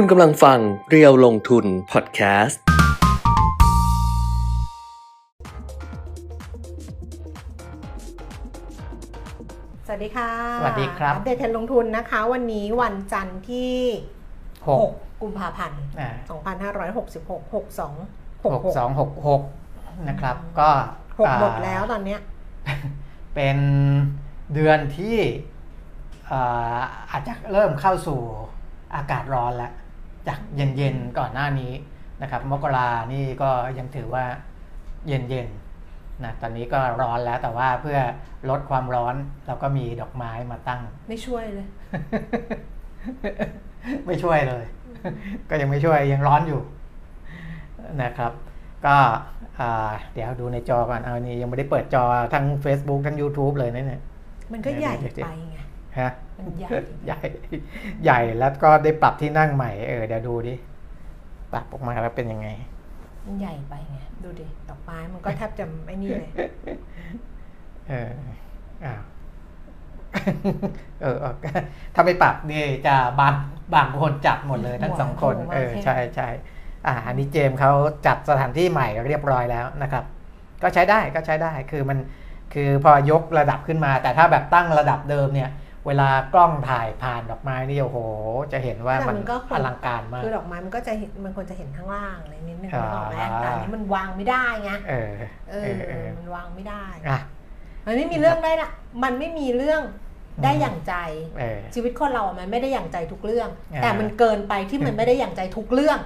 คุณกำลังฟังเรียวลงทุนพอดแคสต์ สวัสดีค่ะสวัสดีครับ อัปเดตเทรนด์ลงทุนนะคะ วันนี้วันจันทร์ที่หก6กุมภาพันธ์ อ่า2566 62 หกสองหกหกนะครับ ก็6หมดอ่าแล้วตอนเนี้ย เป็นเดือนที่อ่าอาจจะเริ่มเข้าสู่อากาศร้อนแล้ว จากเย็นๆก่อนหน้านี้นะครับ มกรานี่ก็ยังถือว่าเย็นๆนะตอนนี้ก็ร้อนแล้วแต่ว่าเพื่อลดความร้อนเราก็มีดอกไม้มาตั้ง ไม่ช่วยเลย ไม่ช่วยเลย ก็ยังไม่ช่วยยังร้อนอยู่นะครับ ก็อ่าเดี๋ยวดูในจอก่อนเอานี่ยังไม่ได้เปิดจอทั้ง Facebook ทั้ง YouTube เลยนะเนี่ยมันก็ใหญ่เดี๋ยวๆไปไงฮะ มันใหญ่ ใหญ่ ใหญ่แล้วก็ได้ปรับที่นั่งใหม่ เออเดี๋ยวดูดิ ปรับออกมาแล้วเป็นยังไง มันใหญ่ไปไง ดูดิดอกไม้มันก็แทบจะไอ้นี่เลย เอออ้าวเออเออถ้าไม่ปรับนี่จะบางบางคนจัดหมดเลยทั้งสองคนหัวเออหัวใช่ใช่อ่า อันนี้เจมส์เขาจัดสถานที่ใหม่เรียบร้อยแล้วนะครับ ก็ใช้ได้ก็ใช้ได้ คือมัน คือพอยกระดับขึ้นมา แต่ถ้าแบบตั้งระดับเดิมเนี่ย เวลากล้องถ่ายผ่านดอกไม้นี่โอ้โห จะเห็นว่าแต่มันมันก็ควรอลังการมากคือดอกไม้มันก็จะเห็นมันควรจะเห็นข้างล่างอะไรนิดนึงอ่านึกออกไหมแต่อันนี้มันวางไม่ได้ไงเออเอเอออเออมันวางไม่ได้อะมันไม่มีเรื่องได้ละมันไม่มีเรื่อง ได้อย่างใจเออชีวิตคนเราอะมันไม่ได้อย่างใจทุกเรื่องอ่าแต่มันเกินไปที่มันไม่ได้อย่างใจทุกเรื่อง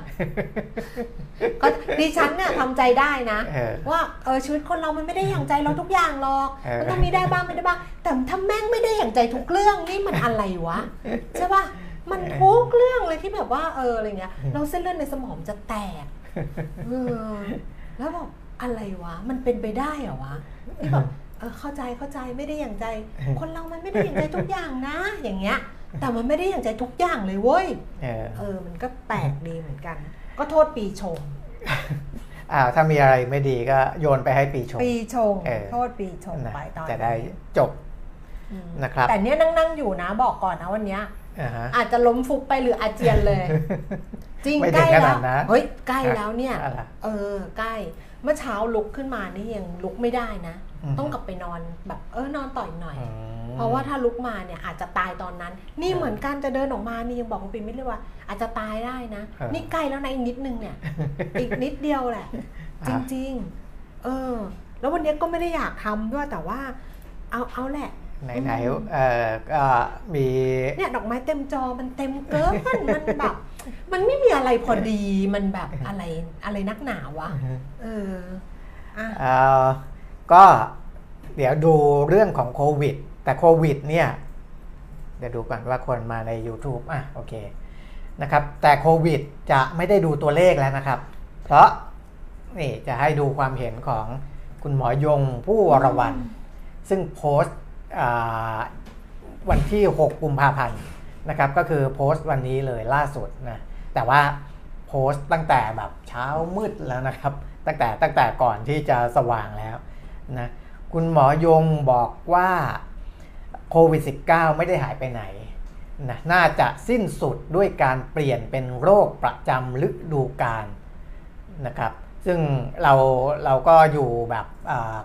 ก็ดิฉันเนี่ยทำใจได้นะเออว่าเออชีวิตคนเรามันไม่ได้อย่างใจเราทุกอย่างหรอกเออมันต้องมีได้บ้างไม่ได้บ้างแต่ถ้าแม่งไม่ได้อย่างใจทุกเรื่องนี่มันอะไรวะใช่ป่ะมันทุกเรื่องเลยที่แบบว่าเอออะไรเงี้ยเราเส้นเลือดในสมองจะแตกเออแล้วบอกอะไรวะ มันเป็นไปได้เหรอวะที่แบบ เออเข้าใจเข้าใจไม่ได้อย่างใจ คนเรามันไม่ได้อย่างใจทุกอย่างนะ อย่างเงี้ย แต่มันไม่ได้อย่างใจทุกอย่างเลยเว้ยเออเออมันก็แปลกดีเหมือนกัน ก็โทษปีชงอ่าถ้ามีอะไรไม่ดีก็โยนไปให้ปีชง ปีชงเออโทษปีชงนะไปตอนจะได้นี้จบอืมนะครับ แต่เนี้ยนั่งนั่งๆอยู่นะบอกก่อนนะวันเนี้ยอ่าฮะอาจจะล้มฟุบไปหรืออาเจียนเลย จริงไม่ใกถึล้งขแล้นาวดนั้นเฮ้ยใกล้แล้วเนี่ยอะไรเออใกล้ เมื่อเช้าลุกขึ้นมานี่ยังลุกไม่ได้นะอืม ต้องกลับไปนอนแบบเออนอนต่ออีกหน่อยอืมเพราะว่าถ้าลุกมาเนี่ยอาจจะตายตอนนั้น นี่เออเหมือนกันจะเดินออกมานี่ยังบอกคุณปิ่นไม่เลยว่า อาจจะตายได้นะเออนี่ใกล้แล้วนะอีกนิดนึงเนี่ย อีกนิดเดียวแหละจอะริงๆ เออ แล้ววันนี้ก็ไม่ได้อยากทำด้วยแต่ว่า เอาเอาแหละไหนๆเอ่อก็มีเนี่ยดอกไม้เต็มจอมันเต็มเกินมันแบบ มันไม่มีอะไรพอดีมันแบบอะไรอะไรนักหนาวะเอออะเอ่อ ก็เดี๋ยวดูเรื่องของโควิด แต่โควิดเนี่ย เดี๋ยวดูก่อนว่าคนมาใน YouTube อะโอเคนะครับ แต่โควิดจะไม่ได้ดูตัวเลขแล้วนะครับ เพราะนี่จะให้ดูความเห็นของคุณหมอยงผู้วรวัน ซึ่งโพสต์อ่าวันที่ 6 กุมภาพันธ์นะครับ ก็คือโพสต์วันนี้เลยล่าสุดนะ แต่ว่าโพสต์ตั้งแต่แบบเช้ามืดแล้วนะครับ ตั้งแต่ตั้งแต่ก่อนที่จะสว่างแล้ว นะคุณหมอยงบอกว่าโควิด -19 ไม่ได้หายไปไหนนะน่าจะสิ้นสุดด้วยการเปลี่ยนเป็นโรคประจำฤดูกาลนะครับซึ่งเราเราก็อยู่แบบ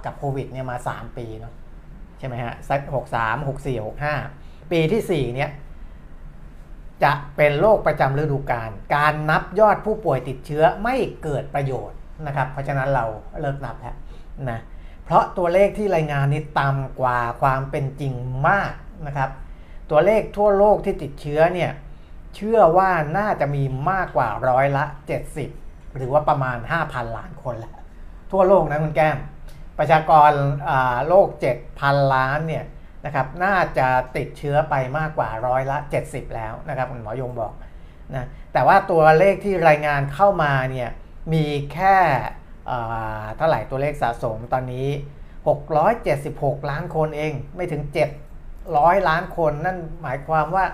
กับโควิดเนี่ยมา 3 ปีเนาะใช่ไหมฮะสักหกสามหกสี่หกห้าปีที่ 4 เนี่ย จะเป็นโรคประจำฤดูกาลการนับยอดผู้ป่วยติดเชื้อไม่เกิดประโยชน์นะครับ เพราะฉะนั้นเราเลิกนับแล้วนะ เพราะตัวเลขที่รายงานนี้ต่ำกว่าความเป็นจริงมากนะครับ ตัวเลขทั่วโลกที่ติดเชื้อเนี่ยเชื่อว่าน่าจะมีมากกว่าร้อยละ 70 หรือว่าประมาณ 5,000 ล้านคนแล้วทั่วโลกนะคุณแก้ม ประชากรโลก 7,000 ล้านเนี่ยนะครับน่าจะติดเชื้อไปมากกว่าร้อยละ 70 แล้วนะครับคุณหมอยงบอกนะแต่ว่าตัวเลขที่รายงานเข้ามาเนี่ยมีแค่ เท่าไหร่ตัวเลขสะสมตอนนี้ 676 ล้านคนเองไม่ถึง 700 ล้านคน นั่นหมายความว่า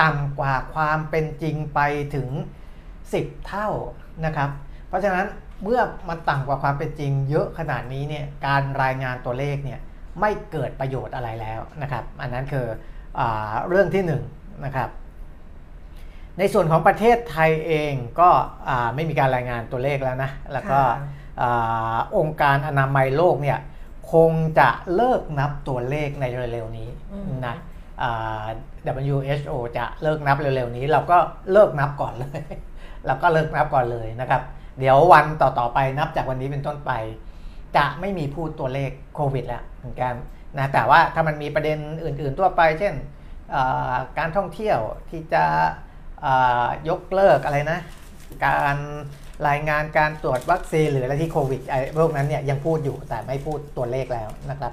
ต่ำกว่าความเป็นจริงไปถึง 10 เท่านะครับ เพราะฉะนั้นเมื่อมันต่ำกว่าความเป็นจริงเยอะขนาดนี้เนี่ยการรายงานตัวเลขเนี่ยไม่เกิดประโยชน์อะไรแล้วนะครับ อันนั้นคืออเรื่องที่1นงนะครับ ในส่วนของประเทศไทยเองก็อ่าไม่มีการรายงานตัวเลขแล้วนะ แล้วก็ค่ะอ่าองค์การอนามัยโลกเนี่ยคงจะเลิกนับตัวเลขในเร็วๆนี้อืมนะอ่า WHO จะเลิกนับเร็วๆนี้ เราก็เลิกนับก่อนเลย เราก็เลิกนับก่อนเลยนะครับ เดี๋ยววันต่อๆไปนับจากวันนี้เป็นต้นไป จะไม่มีพูดตัวเลขโควิดแล้วเหมือนกันนะแต่ว่าถ้ามันมีประเด็นอื่น ๆ ทั่วไป เช่นอ่าการท่องเที่ยวที่จะอ่า ยกเลิกอะไรนะ การรายงานการตรวจวัคซีนหรืออะไรที่โควิดไอ้พวกนั้นเนี่ยยังพูดอยู่แต่ไม่พูดตัวเลขแล้วนะครับ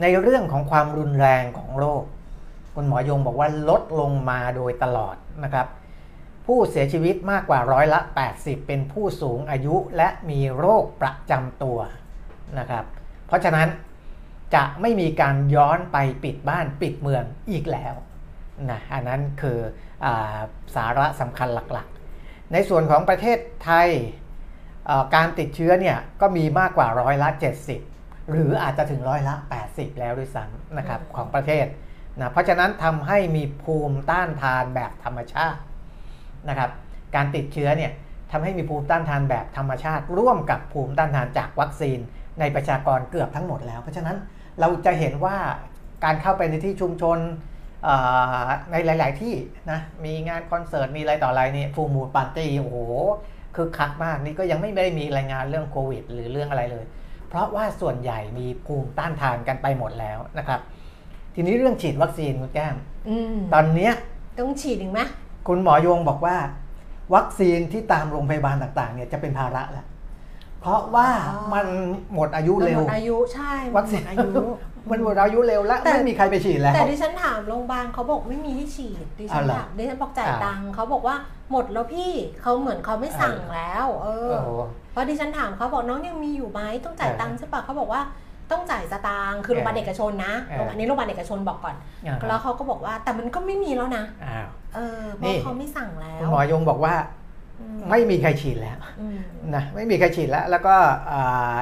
ในเรื่องของความรุนแรงของโรค คุณหมอยงบอกว่าลดลงมาโดยตลอดนะครับ ผู้เสียชีวิตมากกว่าร้อยละ 80 เป็นผู้สูงอายุและมีโรคประจำตัวนะครับ เพราะฉะนั้นจะไม่มีการย้อนไปปิดบ้านปิดเมืองอีกแล้ว นะอันนั้นคืออสาระสำคัญหลักๆ ในส่วนของประเทศไทยการติดเชื้อเนี่ยก็มีมากกว่าร้อยละ 70 หรืออาจจะถึงร้อยละ 80 แล้วด้วยซ้ำนะครับของประเทศนะเพราะฉะนั้นทำให้มีภูมิต้านทานแบบธรรมชาตินะครับการติดเชื้อเนี่ยทำให้มีภูมิต้านทานแบบธรรมชาติ ร่วมกับภูมิต้านทานจากวัคซีน ในประชากรเกือบทั้งหมดแล้ว เพราะฉะนั้นเราจะเห็นว่าการเข้าไปในที่ชุมชน ในหลาย ๆ ที่นะ มีงานคอนเสิร์ต มีอะไรต่ออะไรนี่ฟูมูลปาร์ตี้โอ้โหคือคักมากนี่ก็ยังไม่ได้มีรายงานเรื่องโควิด หรือเรื่องอะไรเลย เพราะว่าส่วนใหญ่มีภูมิต้านทานกันไปหมดแล้วนะครับ ทีนี้เรื่องฉีดวัคซีนคุณแก้มอืมตอนเนี้ยต้องฉีดอีกไหมคุณหมอยงบอกว่า วัคซีนที่ตามโรงพยาบาลต่างๆ เนี่ยจะเป็นภาระแล้วเพราะว่ามันหมดอายุเร็วหมดอายุใช่วัคซีนหมดอายุ มันหมดอายุเร็วแล้วแต่ไม่มีใครไปฉีดแล้ว แต่ดิฉันถามโรงพยาบาลเขาบอกไม่มีให้ฉีดดิฉันเอาเหรอถามดิฉันบอกจ่ายอ่าตังค์เขาบอกว่าหมดแล้วพี่เขาเหมือนเขาไม่สั่งแล้ว เออโอ้โหเพราะดิฉันถามเขาบอกน้องยังมีอยู่ไหมต้องจ่ายเออตังค์ใช่ปะเขาบอกว่าต้องจ่ายสตางค์คือโรงพยาบาลเอกชนนะเออโรงพยาบาลนี้โรงพยาบาลเอกชนบอกก่อนอ่าฮะแล้วเขาก็บอกว่าแต่มันก็ไม่มีแล้วนะอ้าวเออเพนี่ราะเขาไม่สั่งแล้คุณวหมอยงบอกว่าอืไม่มีใครฉีดแล้วอืมนะไม่มีใครฉีดแล้ว แล้วก็อ่า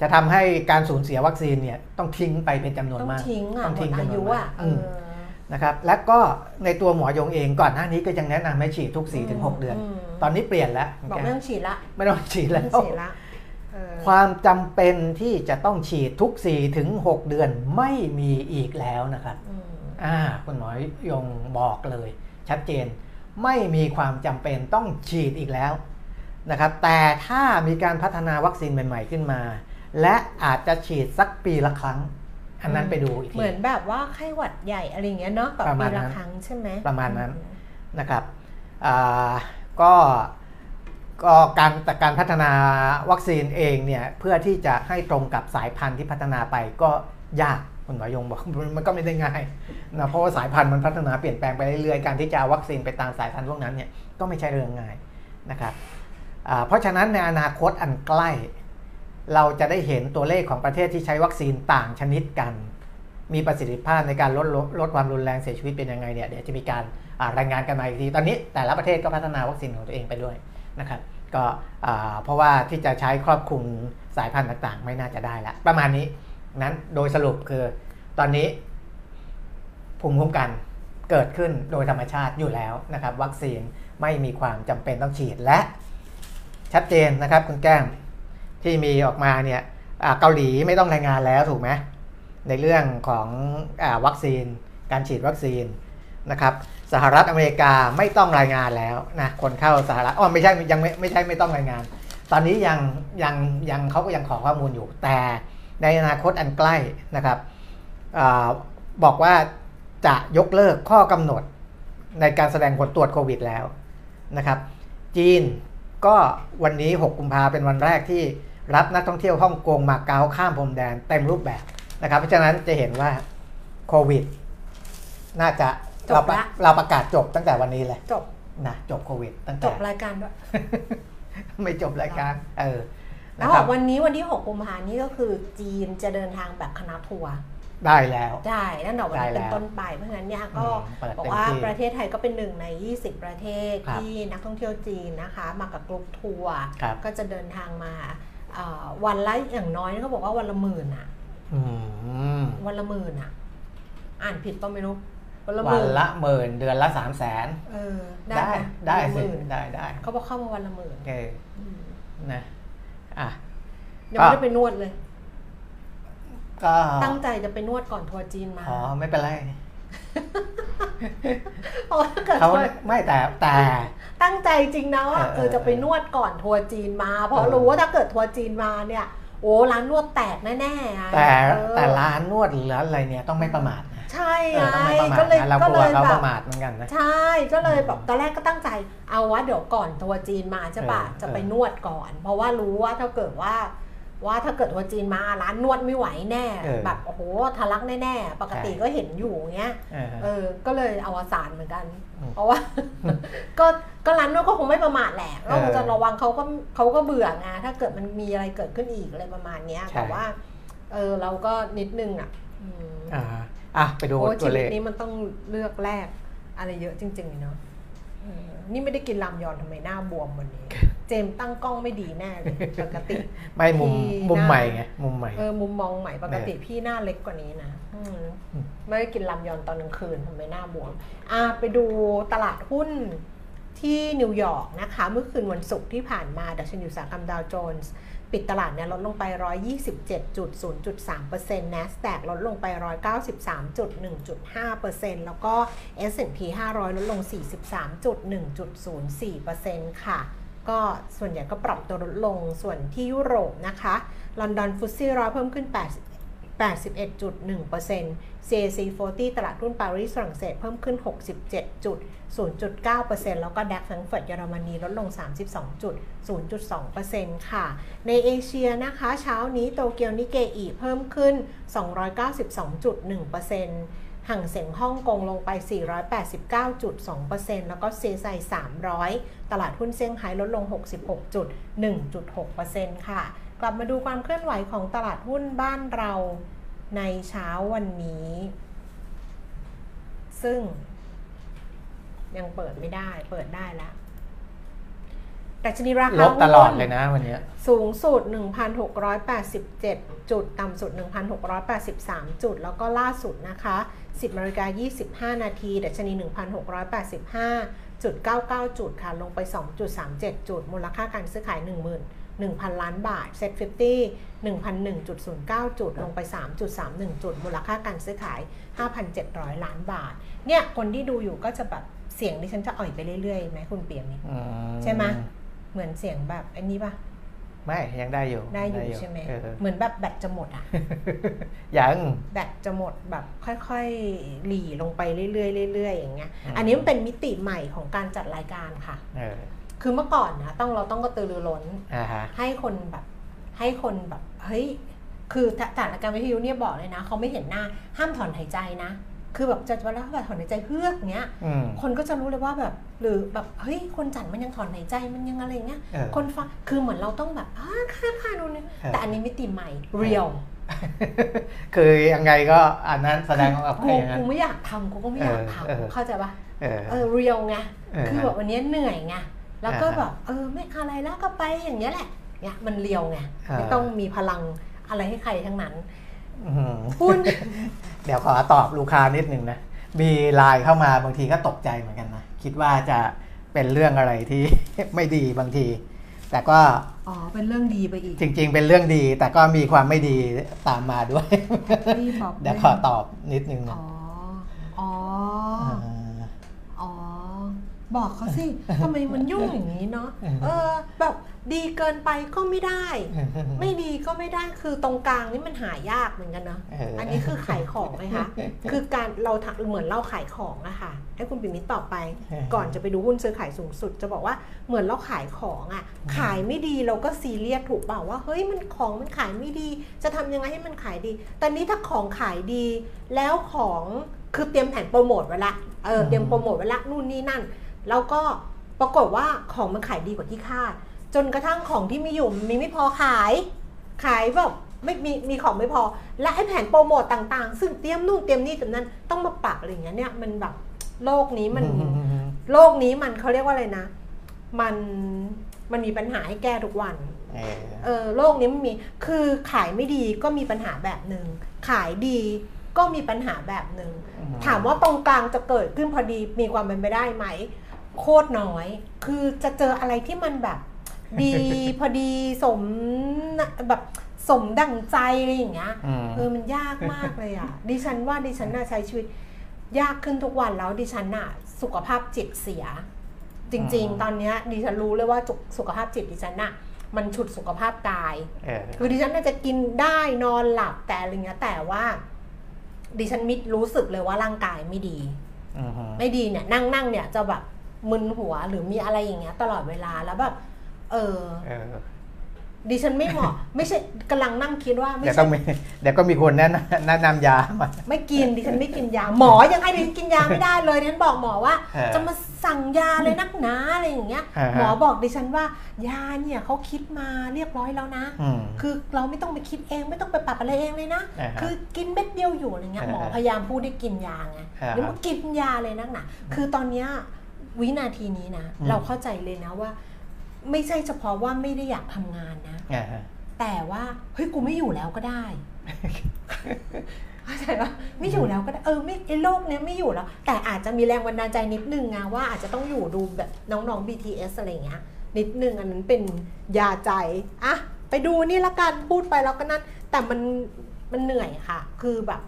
จะทำให้การสูญเสียวัคซีนเนี่ยต้องทิ้งไปเป็นจำนวนต้องมากทิ้งอะต้องหมทิ้ดงอายุจำนวนมากอะเออืมอนะครับและก็ในตัวหมอยงเองก่อนหน้านี้ก็ยังแนะนำให้ฉีดทุก 4-6 เดือนมตอนนี้เปลี่ยนแล้วบอกไม่ต้องฉีดละไม่ต้องฉีดไม่แล้ต้อวงฉีดละเออความจำเป็นที่จะต้องฉีดทุก4ถึง6เดือนไม่มีอีกแล้วนะครับอืมอ่าคุณหมอยงบอกเลย ชัดเจนไม่มีความจำเป็นต้องฉีดอีกแล้วนะครับแต่ถ้ามีการพัฒนาวัคซีนใหม่ ๆ ขึ้นมา และอาจจะฉีดสักปีละครั้ง อันนั้นไปดูอีกเหทีมือนแบบว่าไข้หวัดใหญ่อะไรอย่างเงี้ยเนาะแบบประมาปีณนั้ละนครั้งใช่ไหมประมาณนั้นอืนะครับอ่าก็ก็การแต่การพัฒนาวัคซีนเองเนี่ยเพื่อที่จะให้ตรงกับสายพันธุ์ที่พัฒนาไปก็ยากคุณหมอยงบอกมันก็ไม่ได้ง่ายนะเพราะว่าสายพันธุ์มันพัฒนาเปลี่ยนแปลงไปเรื่อยๆการที่จะเอาวัคซีนไปตามสายพันธุ์พวกนั้นเนี่ยก็ไม่ใช่เรื่องง่ายนะครับอ่าเพราะฉะนั้นในอนาคตอันใกล้ เราจะได้เห็นตัวเลขของประเทศที่ใช้วัคซีนต่างชนิดกัน มีประสิทธิภาพในการลดลดลดความรุนแรงเสียชีวิตเป็นยังไงเนี่ยเดี๋ยวจะมีการรายงานกันมาอีกทีตอนนี้แต่ละประเทศก็พัฒนาวัคซีนของตัวเองไปด้วยนะครับก็เพราะว่าที่จะใช้ครอบคลุมสายพันธุ์ต่างๆ ไม่น่าจะได้ละประมาณนี้นั้นโดยสรุปคือตอนนี้ภูมิคุ้มกันเกิดขึ้นโดยธรรมชาติอยู่แล้วนะครับ วัคซีนไม่มีความจำเป็นต้องฉีดและชัดเจนนะครับคุณแก้ม ที่มีออกมาเนี่ยเกาหลีไม่ต้องรายงานแล้วถูกไหมในเรื่องของอวัคซีน การฉีดวัคซีนนะครับสหรัฐอเมริกาไม่ต้องรายงานแล้วนะคนเข้าสหรัฐอ๋อไม่ใช่ยังไม่ไม่ใช่ไม่ต้องรายงาน ตอนนี้ยังยังยังเขาก็ยังขอข้อมูลอยู่ แต่ในอนาคตอันใกล้นะครับอบอกว่าจะยกเลิกข้อกำหนดในการแสดงผลตรวจโควิดแล้วนะครับ จีนก็วันนี้ 6 กุมภาเป็นวันแรกที่ รับนักท่องเที่ยวฮ่องกงมาเก๊าข้ามพรมแดนเต็มรูปแบบนะครับ เพราะฉะนั้นจะเห็นว่าโควิด น่าจะจเราบประละ เราประกาศจบตั้งแต่วันนี้เลยจบนะจบโควิด ตั้งจแต่ บ รายการด้วย ไม่จบรายการเออแล้นะวครับวันนี้วันที่ 6 กุมภาพันธ์นี่ก็คือจีนจะเดินทางแบบคณะทัวร์ได้แล้ว ได้นั่นแต่วันนี้ได้แล้วเป็นต้นไป เพราะฉะนั้นเนี่ยก็อืมเปิดบอกเต็มว่าที่ประเทศไทยก็เป็นหนึ่งใน 20 ประเทศครับที่นักท่องเที่ยวจีนนะคะ มากับกรุ๊ปทัวร์ครับ ก็จะเดินทางมาเอ่อ วันละอย่างน้อยเขาบอกว่าวันละหมื่นอะอืมวันละหมื่นอะอ่านผิดก็ไม่รู้วันละหวัมื่นนละหมื่นเดือนละสามแสนเออได้หมได้วันละหสิมื่นได้ได้เขาบอกเข้ามาวันละหมื่นเอออืมนะอะยังไม่ได้ไปนวดเลยก็ตั้งใจจะไปนวดก่อนทัวร์จีนมา อ๋อ ไม่เป็นไร เพราะว่าถ้าเกิดเขาทัวร์ไม่แต่แต่ตั้งใจจริงนะว่าเออเออจะไปนวดก่อนทัวร์จีนมา เพราะเออรู้ว่าถ้าเกิดทัวร์จีนมาเนี่ยโอ้ร้านนวดแตกแน่ๆอะแต่เออแต่ร้านนวดหรือร้านอะไรเนี่ยต้องไม่ประมาทนะใช่เอไงอต้องไม่ประมาทก็เลยนะเราก็เลยกลัเลวเขาแบบประมาทเหมือนกันนะใช่ก็เลยแบบตอนแรกก็ตั้งใจเอาว่าเดี๋ยวก่อนทัวร์จีนมาใช่ปะเออจะไปนวดก่อน เพราะว่ารู้ว่าถ้าเกิดว่า ว่าถ้าเกิดทัวร์จีนมาร้านนวดไม่ไหวแน่เออแบบโอ้โหทะลักแน่ๆ ปกติใช่ก็เห็นอยู่เงี้ยเออเออก็เลยเอาวสานเหมือนกันอืมเพราะว่าก็ก็ร้านนวดก็คงไม่ประมาทแหละก็คงจะระวังเขาก็เขาก็เบื่อไงถ้าเกิดมันมีอะไรเกิดขึ้นอีกอะไรประมาณเนี้ยใช่แต่ว่าเออเราก็นิดนึงอะอืมอ่าอะไปดูโอ้ตัชีวเลวิตขนี้มันต้องเลือกแลกอะไรเยอะจริงๆเลยเนาะเออ นี่ไม่ได้กินลามยอนทำไมหน้าบวมวันนี้ เจมส์ตั้งกล้องไม่ดีแน่เลยปกติไม่มุมที่มุมหน้าใหม่ไงมุมใหม่เออมุมมองใหม่ปกติพี่หน้าเล็กกว่านี้นะอืมอืมไม่ได้กินลำยอนตอนกลางคืนทำไมหน้าบวมอะไปดูตลาดหุ้นที่นิวยอร์กนะคะ เมื่อคืนวันศุกร์ที่ผ่านมาดัชนีอุตสาหกรรมดาวโจนส์ ปิดตลาดเนี่ยลดลงไป 127.0.3% NASDAQ ลดลงไป 193.1.5%แล้วก็ S&P 500 ลดลง 43.1.04%ค่ะก็ส่วนใหญ่ก็ปรับตัวลดลงส่วนที่ยุโรปนะคะ ลอนดอนฟุตซี่ร้อยเพิ่มขึ้น8 81.1% CAC 40 ตลาดหุ้นปารีสฝรั่งเศสเพิ่มขึ้น 67.0.9%แล้วก็ดัคแฟรงก์เฟิร์ตเยอรมนีลดลง 32.0.2%ค่ะ ในเอเชียนะคะ เช้านี้โตเกียวนิเกอีเพิ่มขึ้น 292.1%ห่างเสียงฮ่องกงลงไป 489.2%แล้วก็เซไซ300 ตลาดหุ้นเซี่ยงไฮ้ลดลง 66.1.6%ค่ะ ลับมาดูความเคลื่อนไหวของตลาดหุ้นบ้านเราในเช้าวันนี้ ซึ่ง ยังเปิดไม่ได้ เปิดได้แล้วดัชนีราลคาบตลอดหุ้นเลยนะวันเนี้ยสูงสุด 1,687 จุด ต่ำสุด 1,683 จุด แล้วก็ล่าสุดนะคะ 10นาฬิกา25 นาทีดัชนี 1,685จุด99 จุดค่ะ ลงไป 2.37 จุด มูลค่าการซื้อขาย 10,000 1,000 ล้านบาท Set 50 1,001.09 จุด ลงไป 3.31 จุด มูลค่าการซื้อขาย 5,700 ล้านบาท เนี่ย คนที่ดูอยู่ก็จะแบบเสียงดิฉันจะอ่อยไปเรื่อยๆไหมคุณเปียมิตรอืใช่ไหมเหมือนเสียงแบบอันนี้ป่ะไม่ยังได้อยู่ได้อยู่ใช่ไหมเออเหมือนแบบแบตจะหมดอะยังแบตจะหมดแบบค่อยๆหลีลงไปเรื่อยๆเรื่อยๆอย่างเงี้ยอืมอันนี้มันเป็นมิติใหม่ของการจัดรายการค่ะเออ คือเมื่อก่อนนะต้องเราต้องกระตือรือร้นอ่าฮะให้คนแบบให้คนแบบเฮ้ยคือจัดรายการวิทยุเนี่ยบอกเลยนะเขาไม่เห็นหน้าห้ามถอนหายใจนะ คือแบบจะเวลาแบบถอนหายใจเฮือกเงี้ยอืมคนก็จะรู้เลยว่าแบบหรือแบบเฮ้ยคนจัดมันยังถอนหายใจมันยังอะไรเงี้ยเออคนฟังคือเหมือนเราต้องแบบอ่าค่ะค่ะดูนี่เออแต่อันนี้มิติใหม่เรียลคือยังไงก็อันนั้นแสดงออกไปกูอย่างนั้นกูไม่อยากทำกูก็ไม่อยากเออเออทำเข้าใจปะเออเออเรียลไงเออคือแบบวันนี้เหนื่อยไง แล้วก็อ่าฮะแบบเออไม่อะไรแล้วก็ไปอย่างเงี้ยแหละเนี่ยมันเรียวไงอ่าไม่ต้องมีพลังอะไรให้ใครทั้งนั้นอืมหุ้นเดี๋ยวขอตอบลูกค้านิดนึงนะมีไลน์เข้ามาบางทีก็ตกใจเหมือนกันนะคิดว่าจะเป็นเรื่องอะไรที่ไม่ดีบางที แต่ก็อ๋อเป็นเรื่องดีไปอีก จริง ๆ เป็นเรื่องดี แต่ก็มีความไม่ดีตามมาด้วยรีบบอกเดี๋ยวขอตอบนิดนึงนะอ๋ออ๋อาอ๋อ บอกเขาสิทำไมมันยุ่งอย่างนี้เนาะเออแบบดีเกินไปก็ไม่ได้ ไม่ดีก็ไม่ได้คือตรงกลางนี่มันหายากเหมือนกันเนาะเอออัอันนี้คือขายของไหมคะคือการเราทำเหมือนเราขายของอะค่ะให้คุณปิมิตตอบไป ก่อนจะไปดูหุ้นซื้อขายสูงสุด จะบอกว่าเหมือนเราขายของอะขายไม่ดีเราก็ซีเรียสถูกเปล่าว่าเฮ้ยมันของมันขายไม่ดี จะทำยังไงให้มันขายดี แต่นี้ถ้าของขายดี แล้วของคือเตรียมแผนโปรโมทไว้ละเออเตรียมโปรโมทไว้ละนู่นนี่นั่น แล้วก็ปรากฏว่าของมันขายดีกว่าที่คาด จนกระทั่งของที่มีอยู่มันมีไม่พอขาย ขายแบบไม่มีมีของไม่พอ และไอ้แผนโปรโมตต่างๆ ซึ่งเตรียมนู่นเตรียมนี่เตรียมนั้นต้องมาปรับอะไรอย่างเงี้ยเนี่ยมันแบบโลกนี้มันโลกนี้มันเขาเรียกว่าอะไรนะ มันมันมีปัญหาให้แก้ทุกวันเออเออโลกนี้มันมีคือขายไม่ดีก็มีปัญหาแบบหนึ่งขายดีก็มีปัญหาแบบหนึ่งอืมถามว่าตรงกลางจะเกิดขึ้นพอดีมีความเป็นไปได้ไหม โคตรน้อย คือจะเจออะไรที่มันแบบ ดีพอดีสมแบบสมดั่งใจอะไรอย่างเงี้ยอืมเออมันยากมากเลยอะ ดิฉันว่าดิฉันน่ะใช้ชีวิต ยากขึ้นทุกวันแล้วดิฉันน่ะ สุขภาพจิตเสีย จริงอืมๆตอนเนี้ยดิฉันรู้เลยว่าสุขสุขภาพจิตดิฉันน่ะมันฉุดสุขภาพกายเออคือดิฉันน่าจะกินได้นอนหลับแต่อะไรเงี้ยแต่ว่า ดิฉันมิดรู้สึกเลยว่าร่างกายไม่ดีอืมฮึไม่ดีเนี่ยนั่งนั่งเนี่ยจะแบบ มึนหัวหรือมีอะไรอย่างเงี้ย ตลอดเวลาแล้วแบบเออ เออดิฉันไม่เหมาะ ไม่ใช่กำลังนั่งคิดว่าไม่เดี๋ยวใช่ต้องมีเดี๋ยวก็มีคนแนะนำแนะนำยามา ไม่กินดิฉันไม่กินยาหมอยังให้ดิฉันกินยาไม่ได้เลยดิฉันบอกหมอว่า เออจะมาสั่งยาเลยนักหนาอะไรอย่างเงี้ย อ่าฮะ หมอบอกดิฉันว่ายาเนี่ยเขาคิดมาเรียบร้อยแล้วนะ อืม คือเราไม่ต้องไปคิดเองไม่ต้องไปปรับอะไรเองเลยนะ อ่าฮะคือกินเม็ดเดียวอยู่อะไรเงี้ยอ่าหมฮะอพยายามพูดให้กินยาไงอ่าฮะ หรือว่ากินยาเลยนักหนาคือตอนเนี้ย วินาทีนี้นะอืมเราเข้าใจเลยนะว่า ไม่ใช่เฉพาะว่าไม่ได้อยากทำงานนะอ่าฮะแต่ว่าเฮ้ยกูไม่อยู่แล้วก็ได้เข้าใจปะไม่อยู่แล้วก็ได้เออไม่ไอ้โลกเนี้ยไม่อยู่แล้ว แต่อาจจะมีแรงบันดาลใจนิดนึงไงว่าอาจจะต้องอยู่ดูแบบน้องๆ BTS อะไรเงี้ยนิดนึงอันนั้นเป็นยาใจอะไปดูนี่ละกันพูดไปแล้วก็นั่นแต่มันมันเหนื่อยค่ะ คือแบบ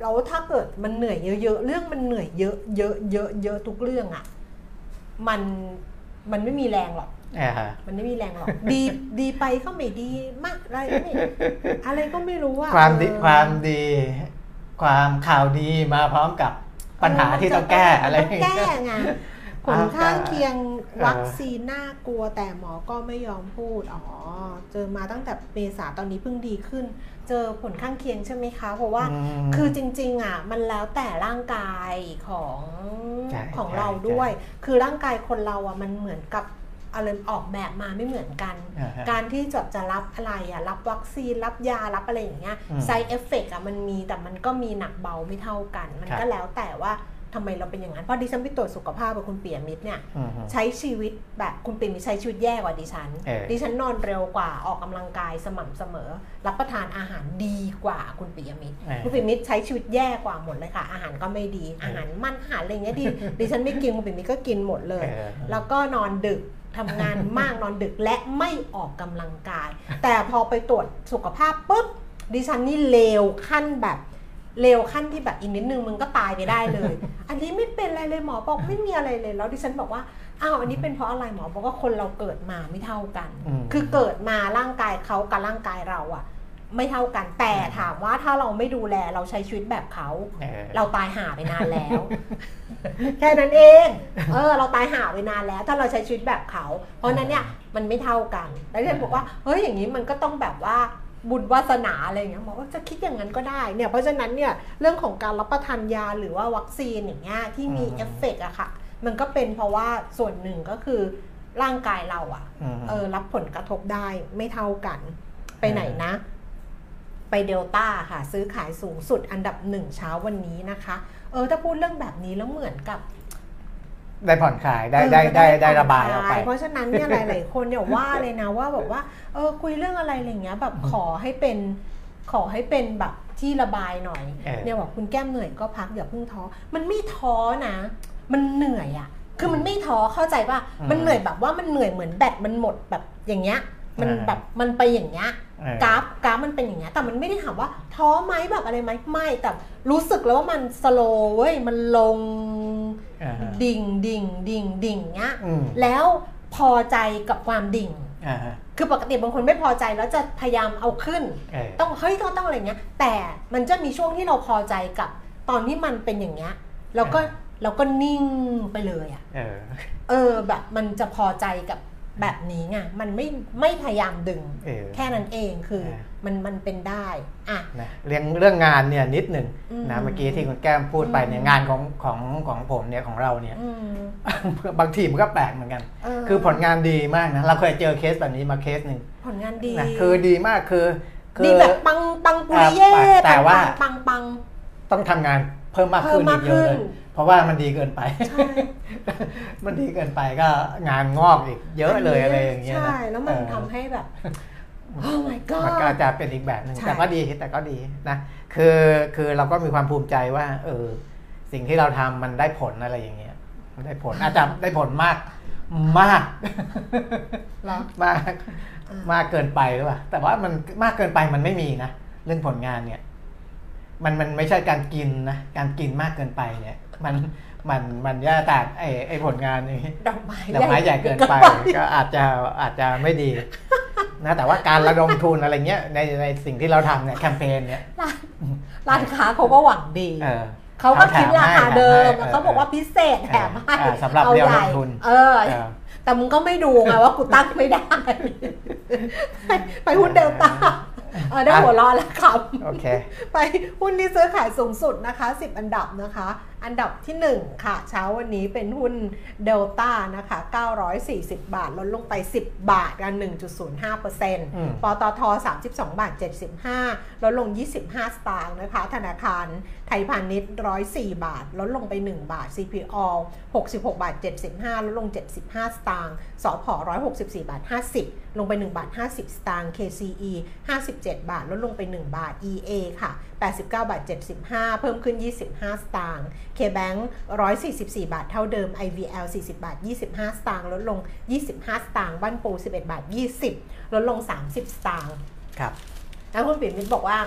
แล้วถ้าเกิดมันเหนื่อยเยอะๆ เรื่องมันเหนื่อยเยอะเยอะเยอะเยอะทุกเรื่องอะมันมันไม่มีแรงหรอกอ่าฮะมันไม่มีแรงหรอก ดีดีไปก็ไม่ดีมากอะไรก็ไม่อะไรก็ไม่รู้อะความดีเออความดี ความข่าวดีมาพร้อมกับปัญหาที่ต้องแก้อะไรมันต้องแก้ไง ผลข้างเคียงเออวัคซีนน่ากลัวแต่หมอก็ไม่ยอมพูด อ๋อ เจอมาตั้งแต่เมษาตอนนี้เพิ่งดีขึ้น เจอผลข้างเคียงใช่ไหมคะ เพราะว่าอืมคือจริง ๆ อะ มันแล้วแต่ร่างกายของใช่ของใช่เราด้วยใช่คือร่างกายคนเราอะมันเหมือนกับอะไรออกแบบมาไม่เหมือนกันอ่าฮะการที่จะจะรับอะไรอะรับวัคซีนรับยารับอะไรอย่างเงี้ยอืมไซเอฟเฟกอะมันมีแต่มันก็มีหนักเบาไม่เท่ากัน มันครับก็แล้วแต่ว่า ทำไมเราเป็นอย่างนั้นเพราะดิฉันไปตรวจสุขภาพกับคุณเปียมิตรเนี่ยอืมฮึใช้ชีวิตแบบคุณปิ่นมีใช้ชีวิตแย่กว่าดิฉันเออดิฉันนอนเร็วกว่าออกกำลังกายสม่ำเสมอ รับประทานอาหารดีกว่าคุณปิยมิตรเออคุณปิยมิตรใช้ชีวิตแย่กว่าหมดเลยค่ะ อาหารก็ไม่ดีอาหารมันอาหารอะไรเงี้ยดีดิฉันไม่กินคุณปิยมิตรก็กินหมดเลยเออแล้วก็นอนดึกทำงานมากนอนดึกและไม่ออกกำลังกาย แต่พอไปตรวจสุขภาพปุ๊บดิฉันนี่เลวขั้นแบบ เลวขั้นที่แบบอีกนิดนึงมึงก็ตายไปได้เลย อันนี้ไม่เป็นอะไรเลยหมอบอกไม่มีอะไรเลย แล้วดิฉันบอกว่าอ้าวอันนี้เป็นเพราะอะไรหมอบอกว่าคนเราเกิดมาไม่เท่ากันอืมคือเกิดมาร่างกายเขากับร่างกายเราอะไม่เท่ากันแต่ถามว่าถ้าเราไม่ดูแลเราใช้ชีวิตแบบเขาเออเราตายห่าไปนานแล้ว แค่นั้นเอง เออ เราตายห่าไปนานแล้ว ถ้าเราใช้ชีวิตแบบเขา เพราะฉะนั้นเนี่ยมันไม่เท่ากันแล้วเรนบอกว่าเฮ้ยอย่างนี้มันก็ต้องแบบว่า บุญวาสนาอะไรอย่างเงี้ยหมอว่าจะคิดอย่างนั้นก็ได้เนี่ยเพราะฉะนั้นเนี่ยเรื่องของการรับประทานยาหรือว่าวัคซีนอย่างเงี้ยที่มีอืมเอฟเฟกต์อะค่ะ มันก็เป็นเพราะว่าส่วนหนึ่งก็คือร่างกายเราอะอืมเออรับผลกระทบได้ไม่เท่ากันไปไหนนะ ไปเดลต้าค่ะ ซื้อขายสูงสุดอันดับหนึ่งเช้าวันนี้นะคะ เออถ้าพูดเรื่องแบบนี้แล้วเหมือนกับ ได้ผ่อนคลายได้ได้ได้ได้ระบายออกไป เพราะฉะนั้นเนี่ยหลาย ๆ คนเนี่ยว่าเลยนะว่าแบบว่าเออคุยเรื่องอะไรอะไรเงี้ยแบบขอให้เป็นขอให้เป็นแบบที่ระบายหน่อยเออเนี่ยบอกคุณแก้มเหนื่อยก็พักอย่าเพิ่งท้อมันไม่ท้อนะ มันเหนื่อยอะคือมันไม่ท้อเข้าใจป่ะมันเหนื่อยแบบว่ามันเหนื่อยเหมือนแบตมันหมดแบบอย่างเงี้ย มันแบบมันไปอย่างเงี้ยเออกราฟกราฟมันเป็นอย่างเงี้ยแต่มันไม่ได้ถามว่าท้อไหมแบบอะไรไหมไม่แต่รู้สึกแล้วว่ามันสโลว์เว้ยมันลงอ่าฮะดิ่งดิ่งดิ่งดิ่งเงี้ยอืมแล้วพอใจกับความดิ่งอ่าฮะคือปกติบางคนไม่พอใจแล้วจะพยายามเอาขึ้นเออต้องเฮ้ยต้องต้องอะไรเงี้ย แต่มันจะมีช่วงที่เราพอใจกับตอนที่มันเป็นอย่างเงี้ยแล้วก็เราก็นิ่งไปเลยอะเออเออแบบมันจะพอใจกับ แบบนี้ไงมันไม่ไม่พยายามดึงเออแค่นั้นเองคือเออมันมันเป็นได้อะนะเรื่องเรื่องงานเนี่ยนิดหนึ่งอืมนะเมื่อกี้ที่คุณแก้มพูดไปเนี่ยอืมงานของของของผมเนี่ยของเราเนี่ยอืมบางทีมันก็แปลกเหมือนกันเออคือผลงานดีมากนะ เราเคยเจอเคสแบบนี้มาเคสหนึ่งผลงานดีนะคือดีมากคือคืดีอแบบปังปังปุริเย่อ่าแต่ว่าปังปังต้องทำงานเพิ่มมากขึ้นเพิ่มอีมากกเยอะเลยขึ้น เพราะว่ามันดีเกินไปใช่มันดีเกินไปก็งานงอกอีกเยอะเลยอะไรอย่างเงี้ยนะใช่แล้วมันเออทำให้แบบโอ้ my มันก็ god จะเป็นอีกแบบหนึ่งใช่แต่ก็ดีแต่ก็ดีนะคือคือเราก็มีความภูมิใจว่า เออ สิ่งที่เราทำมันได้ผลอะไรอย่างเงี้ยมันได้ผลอาจจะได้ผลมากมากเหรอมากมากเกินไปหรือเปล่าแต่ว่ามันมากเกินไปมันไม่มีนะเรื่องผลงานเนี่ย มันมันไม่ใช่การกินนะการกินมากเกินไปเนี่ย มันมันมันแย่แต่ไอไอผลงานนี้ดอกไม้ดอกไม้ใหญ่เกินไป ก็อาจจะอาจจะไม่ดีนะแต่ว่าการระดมทุนอะไรเงี้ยในในสิ่งที่เราทำเนี่ยแคมเปญเนี่ยร้านร้านค้าเขาก็หวังดีเออเขาก็คิดราคาเดิมแถมให้เขาบอกว่าพิเศษแถมให้เออสำหรับอาเรียวใหลญ่งทุนเออเออ แต่มึงก็ไม่ดูไงว่ากูตั้งไม่ได้ ไปไปหุ้นเดลต้าเออได้หัวเร้อนแล้วครับ โอเค ไปหุ้นที่ซื้อขายสูงสุดนะคะ 10 อันดับนะคะ อันดับที่ 1 ค่ะ เช้าวันนี้เป็นหุ้นเดลต้านะคะ 940 บาท ลดลงไป 10 บาทกัน1.05%ปตท 32 บาท 75 ลดลง 25 สตางค์นะคะ ธนาคารไทยพาณิชย์ 104 บาท ลดลงไป 1 บาท CPO 66 บาท 75 ลดลง 75 สตางค์สพ164 บาท 50 ลงไป 1 บาท 50 สตางค์ KCE 57 บาท ลดลงไป 1 บาท EA ค่ะ 89 บาท 75 เพิ่มขึ้น 25 สตางค์ KBank 144 บาทเท่าเดิม IVL 40 บาท 25 สตางค์ลดลง 25 สตางค์บ้านปู 11 บาท 20 ลดลง 30 สตางค์ครับแล้วคุณปิ่นมิตรบอกว่า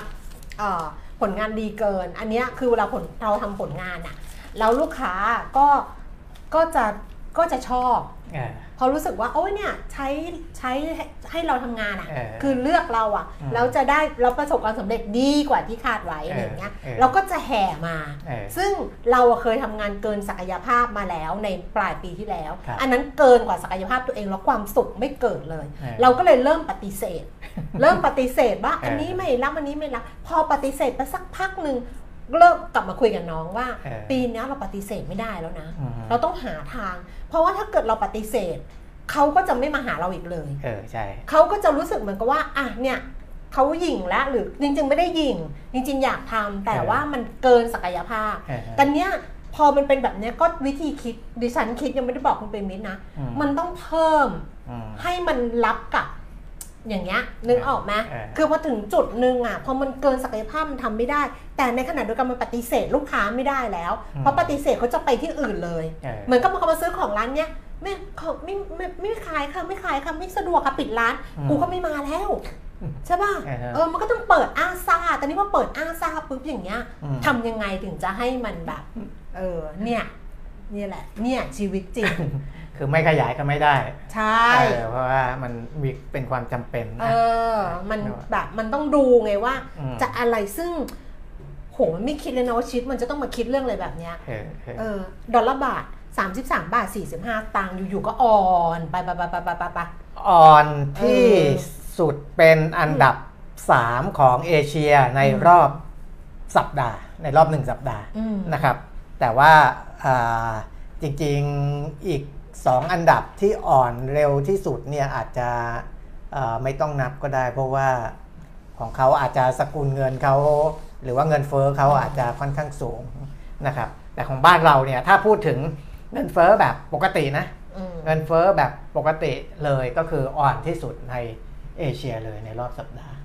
เอ่อผลงานดีเกิน อันเนี้ยคือเวลาผลเราทำผลงานอะแล้วลูกค้าก็ก็จะก็จะชอบเออ พอรู้สึกว่าโอ้ยเนี่ยใช้ใช้ให้ให้เราทำงานอะ่ะเออคือเลือกเราอะ่ะอืมเราจะได้เราประสบความสำเร็จดีกว่าที่คาดไว้อะไรอย่างเงี้ยเออเราก็จะแห่มาเออซึ่งเราอะเคยทำงานเกินศักยภาพมาแล้วในปลายปีที่แล้วครับอันนั้นเกินกว่าศักยภาพตัวเองแล้วความสุขไม่เกิดเลยเออเราก็เลยเริ่มปฏิเสธ เริ่มปฏิเสธว่าเอออัอันนี้ไม่รับอันนี้ไม่รับพอปฏิเสธไปสักพักหนึ่ง เริ่มกลับมาคุยกับน้องว่าเออปีเนี้ยเราปฏิเสธไม่ได้แล้วนะอืมเราต้องหาทาง เพราะว่าถ้าเกิดเราปฏิเสธเขาก็จะไม่มาหาเราอีกเลย เออใช่เขาก็จะรู้สึกเหมือนกับว่าอะเนี่ยเขาหยิ่งแล้วหรือจริง ๆ ไม่ได้หยิ่ง จริง ๆ อยากทำแต่เออว่ามันเกินศักยภาพเออแต่เนี้ยพอมันเป็นแบบเนี้ยก็วิธีคิดดิฉันคิดยังไม่ได้บอกคุณเป็นมิตรนะอืมมันต้องเพิ่มอืมให้มันรับกับ อย่างเงี้ยนึกออกไหมเออคือพอถึงจุดหนึ่งอะพอมันเกินศักยภาพมันทำไม่ได้ แต่ในขณะเดียวกันมันปฏิเสธลูกค้าไม่ได้แล้ว เพราะปฏิเสธเขาจะไปที่อื่นเลยเออเหมือนกับเขามาซื้อของร้านเนี้ยไม่เขาไม่ไม่ไม่ขายค่ะไม่ขายค่ะไม่สะดวกค่ะปิดร้านอืมกูก็ไม่มาแล้วใช่ป่ะอ่าฮะเออมันก็ต้องเปิดอ้าซ่าแต่นี่พอเปิดอ้าซ่าปุ๊บอย่างเงี้ยอืมทำยังไงถึงจะให้มันแบบ เออเนี่ยเนี่ยแหละ เนี่ยชีวิตจริง คือไม่ขยายก็ไม่ได้ ใช่เออเพราะว่ามันมีเป็นความจำเป็นเอนะอมันแบบมันต้องดูไงว่าอืมจะอะไรซึ่งโหมันไม่คิดเลยนะว่าชีวิตมันจะต้องมาคิดเรื่องอะไรแบบเนี้ยเออเออเออดอลลาร์บาท 33 บาท 45 ตังค์อยู่ๆก็อ่อนไปไปไปไปไปไปไปอ่อนที่เออสุดเป็นอันดับ 3 ของเอเชียในรอบสัปดาห์ ในรอบหนึ่งสัปดาห์อืมนะครับ แต่ว่าอ่าจริงๆอีก 2 อันดับที่อ่อนเร็วที่สุดเนี่ยอาจจะอ่าไม่ต้องนับก็ได้ เพราะว่าของเขาอาจจะสกุลเงินเขาหรือว่าเงินเฟ้อเขาอาจจะค่อนข้างสูงนะครับแต่ของบ้านเราเนี่ยถ้าพูดถึงเงินเฟ้อแบบปกตินะอืมเงินเฟ้อแบบปกติเลยก็คืออ่อนที่สุดในเอเชียเลยในรอบสัปดาห์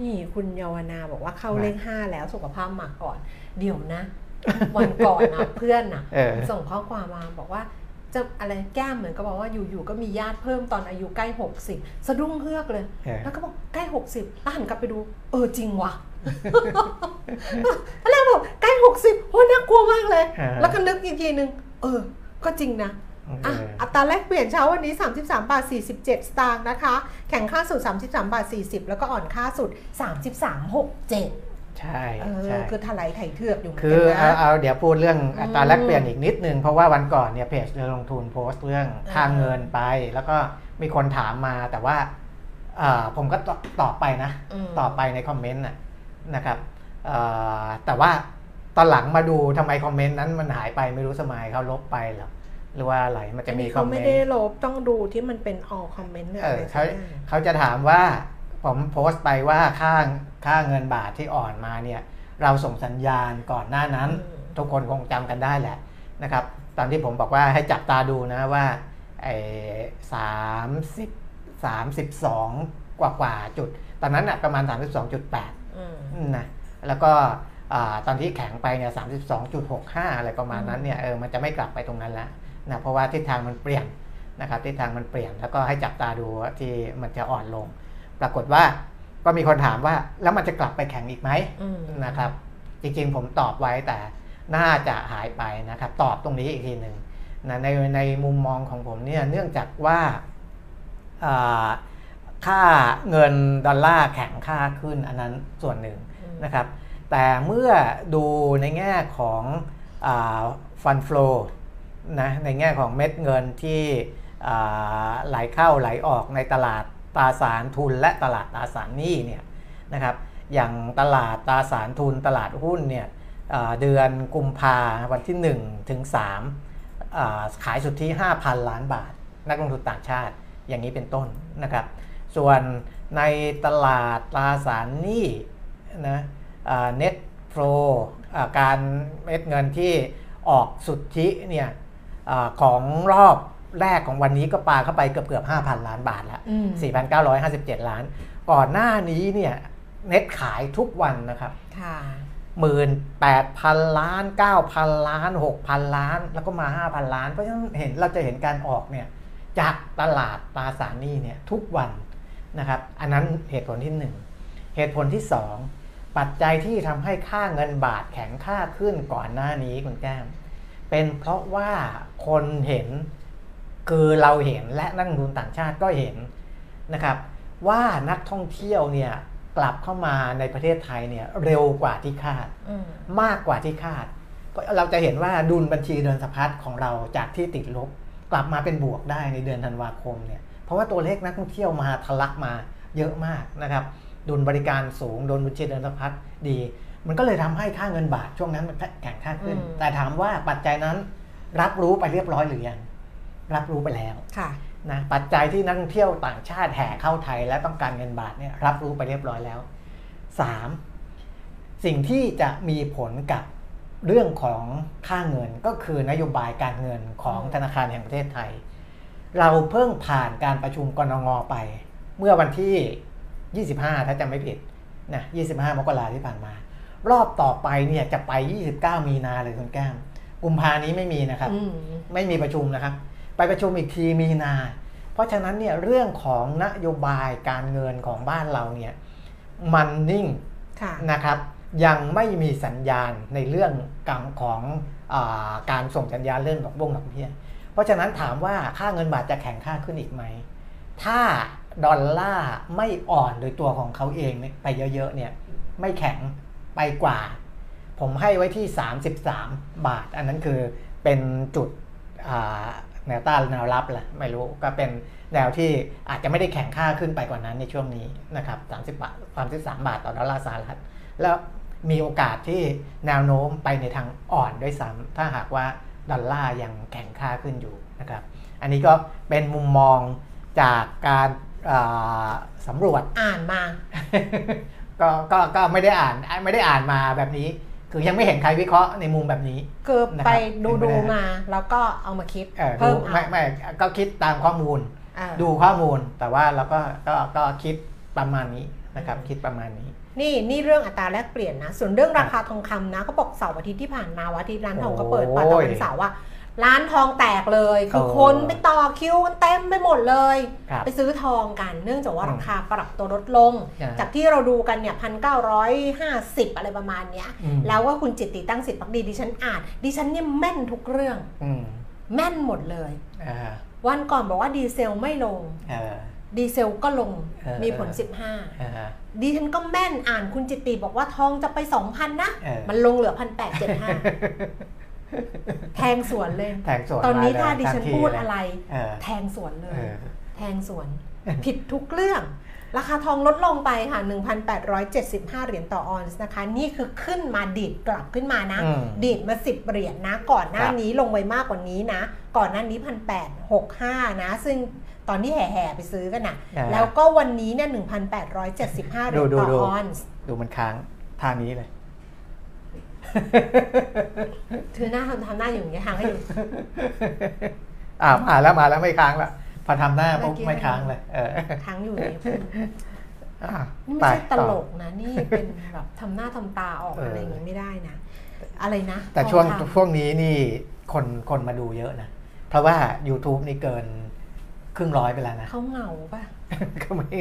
นี่คุณเยาวนาบอกว่าเข้ามาเลขห้าแล้วสุขภาพมาก่อน เดี๋ยวนะ วันก่อนนะเพื่อนนะเออส่งข้อความมาบอกว่า จะอะไรแก้มเหมือนก็บอกว่าอยู่ๆก็มีญาติเพิ่มตอนอายุใกล้ 60 สะดุ้งเฮือกเลยเออแล้วก็บอกใกล้ 60แล้วหันกลับไปดู เออจริงว่ะแล้วบอกใกล้ 60โอ้น่ากลัวมากเลยเออแล้วก็นึกอีกทีนึง เออ ก็จริงนะอะเอออัตราแลกเปลี่ยนเช้าวันนี้ 33 บาท 47 สตางค์นะคะ แข่งค่าสุด 33 บาท 40 แล้วก็อ่อนค่าสุด 33 67 ใช่เออใช่คือถลายไถเถือกอยู่เหมือนคืกัอนเอานะเอาเดี๋ยวพูดเรื่องอืมอัตราแลกเปลี่ยนอีกนิดนึง เพราะว่าวันก่อนเนี่ยเพจเรือลงทุนโพสต์เรื่องค่าอ่าเงินไป แล้วก็มีคนถามมาแต่ว่าอ่าผมก็ตอบตอบไปนะมตอบไปในคอมเมนต์น่ะนะครับอ่าแต่ว่าตอนหลังมาดูทำไมคอมเมนต์นั้นมันหายไปไม่รู้สมัยเขาลบไปเหรอหรือว่าอะไรมันจะมีคเขาอมเมไม่นได้ต์ลบต้องดูที่มันเป็น all comment หรือเออะไรอสัเขากอย่างเขาจะถามว่า ผมโพสต์ไปว่าค่าค่าเงินบาทที่อ่อนมาเนี่ยเราส่งสัญญาณก่อนหน้านั้นอืมทุกคนคงจำกันได้แหละนะครับตอนที่ผมบอกว่าให้จับตาดูนะว่าไอ้สามสิบสามสิบสองกว่ากว่าๆจุด ตอนนั้นน่ะประมาณ 32.8อืมนะแล้วก็อ่าตอนที่แข็งไปเนี่ย32.65 อะไรประมาณนั้นเนี่ยเออมันจะไม่กลับไปตรงนั้นแล้วนะเพราะว่าทิศทางมันเปลี่ยนนะครับทิศทางมันเปลี่ยนแล้วก็ให้จับตาดูว่าที่มันจะอ่อนลง ปรากฏว่าก็มีคนถามว่าแล้วมันจะกลับไปแข็งอีกไหมอืมนะครับ จริงๆผมตอบไว้แต่น่าจะหายไปนะครับ ตอบตรงนี้อีกทีหนึ่งนะในในมุมมองของผมเนี่ยเนื่องจากว่าอ่าค่าเงินดอลลาร์แข็งค่าขึ้นอันนั้นส่วนหนึ่งอืมนะครับ แต่เมื่อดูในแง่ของฟันฟลูนะในแง่ของเม็ดเงินที่อ่าไหลเข้าไหลออกในตลาด ตราสารทุนและตลาดตราสารหนี้เนี่ยนะครับอย่างตลาดตราสารทุนตลาดหุ้นเนี่ยเดือนกุมภาวันที่ 1 ถึง3อ่าขายสุทธิ 5,000 ล้านบาท นักลงทุนต่างชาติอย่างนี้เป็นต้นนะครับส่วนในตลาดตราสารหนี้นะเน็ตโฟลการเม็ดเงินที่ออกสุทธิเนี่ยอของรอบ แรกของวันนี้ก็ปาเข้าไปเกือบเกือบ5,000 ล้านบาทแล้วอืม4,957 ล้าน ก่อนหน้านี้เนี่ยเน็ตขายทุกวันนะครับค่ะหมื่นแปดพันล้านเก้าพันล้านหกพันล้าน แล้วก็มาห้าพันล้าน เพราะฉะนั้นเห็นเราจะเห็นการออกเนี่ยจากตลาดตราสารหนี้เนี่ยทุกวันนะครับ อันนั้นเหตุผลที่หนึ่งเหตุผลที่สองปัจจัยที่ทำให้ค่าเงินบาทแข็งค่าขึ้นก่อนหน้านี้คุณแก้ม เป็นเพราะว่าคนเห็น คือเราเห็นและนักลงทุนต่างชาติก็เห็นนะครับว่านักท่องเที่ยวเนี่ยกลับเข้ามาในประเทศไทยเนี่ยเร็วกว่าที่คาดอืมมากกว่าที่คาดก็เราจะเห็นว่าดุลบัญชีเดินสะพัดของเราจากที่ติดลบ กลับมาเป็นบวกได้ในเดือนธันวาคมเนี่ยเพราะว่าตัวเลขนักท่องเที่ยวมาทะลักมาเยอะมากนะครับดุลบริการสูงดุลบัญชีเดินสะพัดดี มันก็เลยทำให้ค่าเงินบาทช่วงนั้นมันแข็งค่าขึ้นอืมแต่ถามว่าปัจจัยนั้นรับรู้ไปเรียบร้อยหรือยัง รับรู้ไปแล้วค่ะนะปัจจัยที่นักท่องเที่ยวต่างชาติแห่เข้าไทย และต้องการเงินบาทเนี่ยรับรู้ไปเรียบร้อยแล้ว 3. สิ่งที่จะมีผลกับเรื่องของค่าเงินก็คือนโยบายการเงินของธนาคารแห่งประเทศไทย เราเพิ่งผ่านการประชุมกรงงไป เมื่อวันที่ 25 ถ้าจำไม่ผิดนะ25 มกราที่ผ่านมา รอบต่อไปเนี่ยจะไป 29 มีนาเลยคุณแก้มกุมภานี้ไม่มีนะครับอืมไม่มีประชุมนะครับ ไปประชุมอีกทีมีนา เพราะฉะนั้นเนี่ยเรื่องของนโยบายการเงินของบ้านเราเนี่ยมันนิ่งค่ะนะครับยังไม่มีสัญญาณในเรื่องกังของอาการส่งสัญญาณเรื่องดอกบงดอกเบี้ยเพราะฉะนั้นถามว่าค่าเงินบาทจะแข็งค่าขึ้นอีกไหม ถ้าดอลลาร์ไม่อ่อนโดยตัวของเขาเองเนี่ยไปเยอะๆเนี่ยไม่แข็งไปกว่า ผมให้ไว้ที่ 33 บาท อันนั้นคือเป็นจุดอ่า แนวต้านแนวรับแหละไม่รู้ก็เป็นแนวที่อาจจะไม่ได้แข็งค่าขึ้นไปกว่านั้นในช่วงนี้นะครับ30บาท33บาทต่อดอลลาร์สหรัฐแล้วมีโอกาสที่แนวโน้มไปในทางอ่อนด้วยซ้ำถ้าหากว่าดอลลาร์ยังแข็งค่าขึ้นอยู่นะครับ อันนี้ก็เป็นมุมมองจากการอ่าสำรวจอ่านมา ก็ก็ก็ไม่ได้อ่านไม่ได้อ่านมาแบบนี้ คือยังไม่เห็นใครวิเคราะห์ในมุมแบบนี้ คือนะครับไปดูเป็นไปดูได้มาแล้วก็เอามาคิดเออดูเพิ่มเอาไม่ไม่ก็คิดตามข้อมูลอ่าดูข้อมูลแต่ว่าเราก็ก็ก็คิดประมาณนี้นะครับคิดประมาณนี้ นี่นี่เรื่องอัตราแลกเปลี่ยนนะ ส่วนเรื่องราคาทองคำนะเขาบอกเสาร์อาทิตย์ที่ผ่านมาวันอาทิตย์ร้านทองก็เปิดโอ้ยป่าตะวันเสาร์ว่า ร้านทองแตกเลย คือโอ้คนไปต่อคิวกันเต็มไปหมดเลยครับไปซื้อทองกัน เนื่องจากว่าอืมราคาปรับตัวลดลงอ่าจากที่เราดูกันเนี่ยพันเก้าร้อยห้าสิบอะไรประมาณเนี้ยอืมแล้วว่าคุณจิตติตั้งสิทธิ์ภักดีดิฉันอ่าน ดิฉันเนี่ยแม่นทุกเรื่องอืมแม่นหมดเลยอ่าวันก่อนบอกว่าดีเซลไม่ลงเออดีเซลก็ลงเออมีผลเออ15อ่าดิฉันก็แม่นอ่านคุณจิตติบอกว่าทองจะไป 2,000 นะเออมันลงเหลือพัน แปดเจ็ดห้าแทงสวนเลย แทงสวนตอนนี้เลยถ้าดิฉันทัทีพูดเลยอะไรเออแทงสวนเลยเออแทงสวน ผิดทุกเรื่อง ราคาทองลดลงไปค่ะ 1,875 เหรียญต่อออนซ์นะคะ นี่คือขึ้นมาดีดกลับขึ้นมานะอืมดีดมา 10 เหรียญนะ ก่อนหน้าครับนี้ลงไปมากกว่านี้นะ ก่อนหน้านี้ 1,865 นะ ซึ่งตอนที่แห่ๆไปซื้อกันนะอ่าแล้วก็วันนี้เนี่ย1,875 เหรียญดูต่อดูออนซ์ ดูมันค้างท่านี้เลย ถือหน้าทำทำหน้าอยู่อย่างเงี้ยทางให้ดูอ่ามาแล้วมาแล้วไม่ค้างละพอทำหน้าปุ๊บเมื่อกี้ไม่ค้างเลยเออค้างอยู่นี่คุณอะนี่ไปไม่ใช่ตต่อลกนะ นี่เป็นแบบทำหน้าทำตาออกเออออะไรอย่างงี้ไม่ได้นะอะไรนะ แต่ช่วงพอทำช่วงนี้นี่คนคนมาดูเยอะนะ เพราะว่า YouTube นี่เกินครึ่งร้อยไปแล้วนะเขาเหงาป่ะ ก็ไม่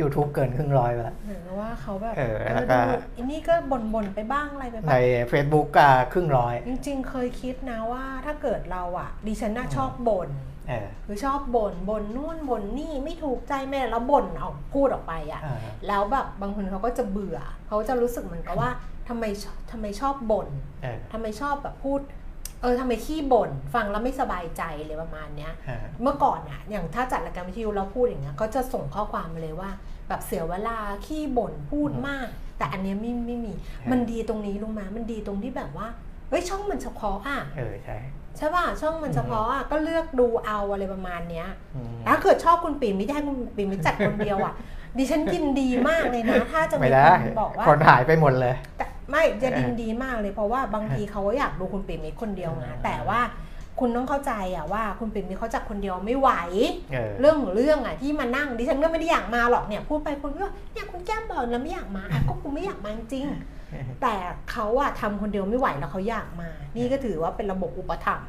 YouTube เกินครึ่งร้อยไปแล้วเหมือนกับว่าเขาแบบเออเอแล้อวก็ดูอันนี้ก็บ่นๆไปบ้างอะไรไปในบ้าง Facebook ก็ครึ่งร้อย จริง ๆ เคยคิดนะว่าถ้าเกิดเราอะ ดิฉันน่าชอบบ่นเออคือชอบบ่นบ่นนู่นบ่นนี่ไม่ถูกใจแม่แล้วบ่นออกพูดออกไปอะเออแล้วแบบบางคนเขาก็จะเบื่อ เขาจะรู้สึกเหมือนกับว่าทำไมชทำไมชอบบ่นเออทำไมชอบแบบพูด เออทำไมขี้บ่นฟังแล้วไม่สบายใจเลยประมาณเนี้ยเออเมื่อก่อนอะอย่างถ้าจัดรายการวิทยุเราพูดอย่างเงี้ยก็จะส่งข้อความมาเลยว่า แบบเสียเวลาขี้บ่นพูดมาก แต่อันเนี้ยไม่ไม่มี มันดีตรงนี้รู้ไหมมันดีตรงที่แบบว่าเฮ้ยช่องมันเฉพาะอะเออใช่ใช่ป่ะช่องมันเฉพาะอะก็เลือกดูเอาอะไรประมาณเนี้ยอืมถ้าเกิดชอบคุณปิ่มไม่ได้ให้คุณปิ่มไปจัดคนเดียวอะดิฉันยินดีมากเลยนะ ถ้าจะมีไม่ได้คนบอกว่าคนหายไปหมดเลยแต่ ไม่จะเออยินดีมากเลยเพราะว่าบางทีเขาก็อยากดูคุณปิ่มมิตรคนเดียวนะเออแต่ว่าคุณต้องเข้าใจอะว่าคุณปิ่มมิตรเขาจัดคนเดียวไม่ไหวเออเรื่องของเรื่องอะที่มานั่งดิฉันก็ไม่ได้อยากมาหรอกเนี่ยพูดไปคนก็เนี่ยคุณแก้มบอกแล้วไม่อยากมาอะก็กูไม่อยากมาจริงๆแต่เขาอะทำคนเดียวไม่ไหวแล้วเขาอยากมา นี่ก็ถือว่าเป็นระบบอุปถัมภ์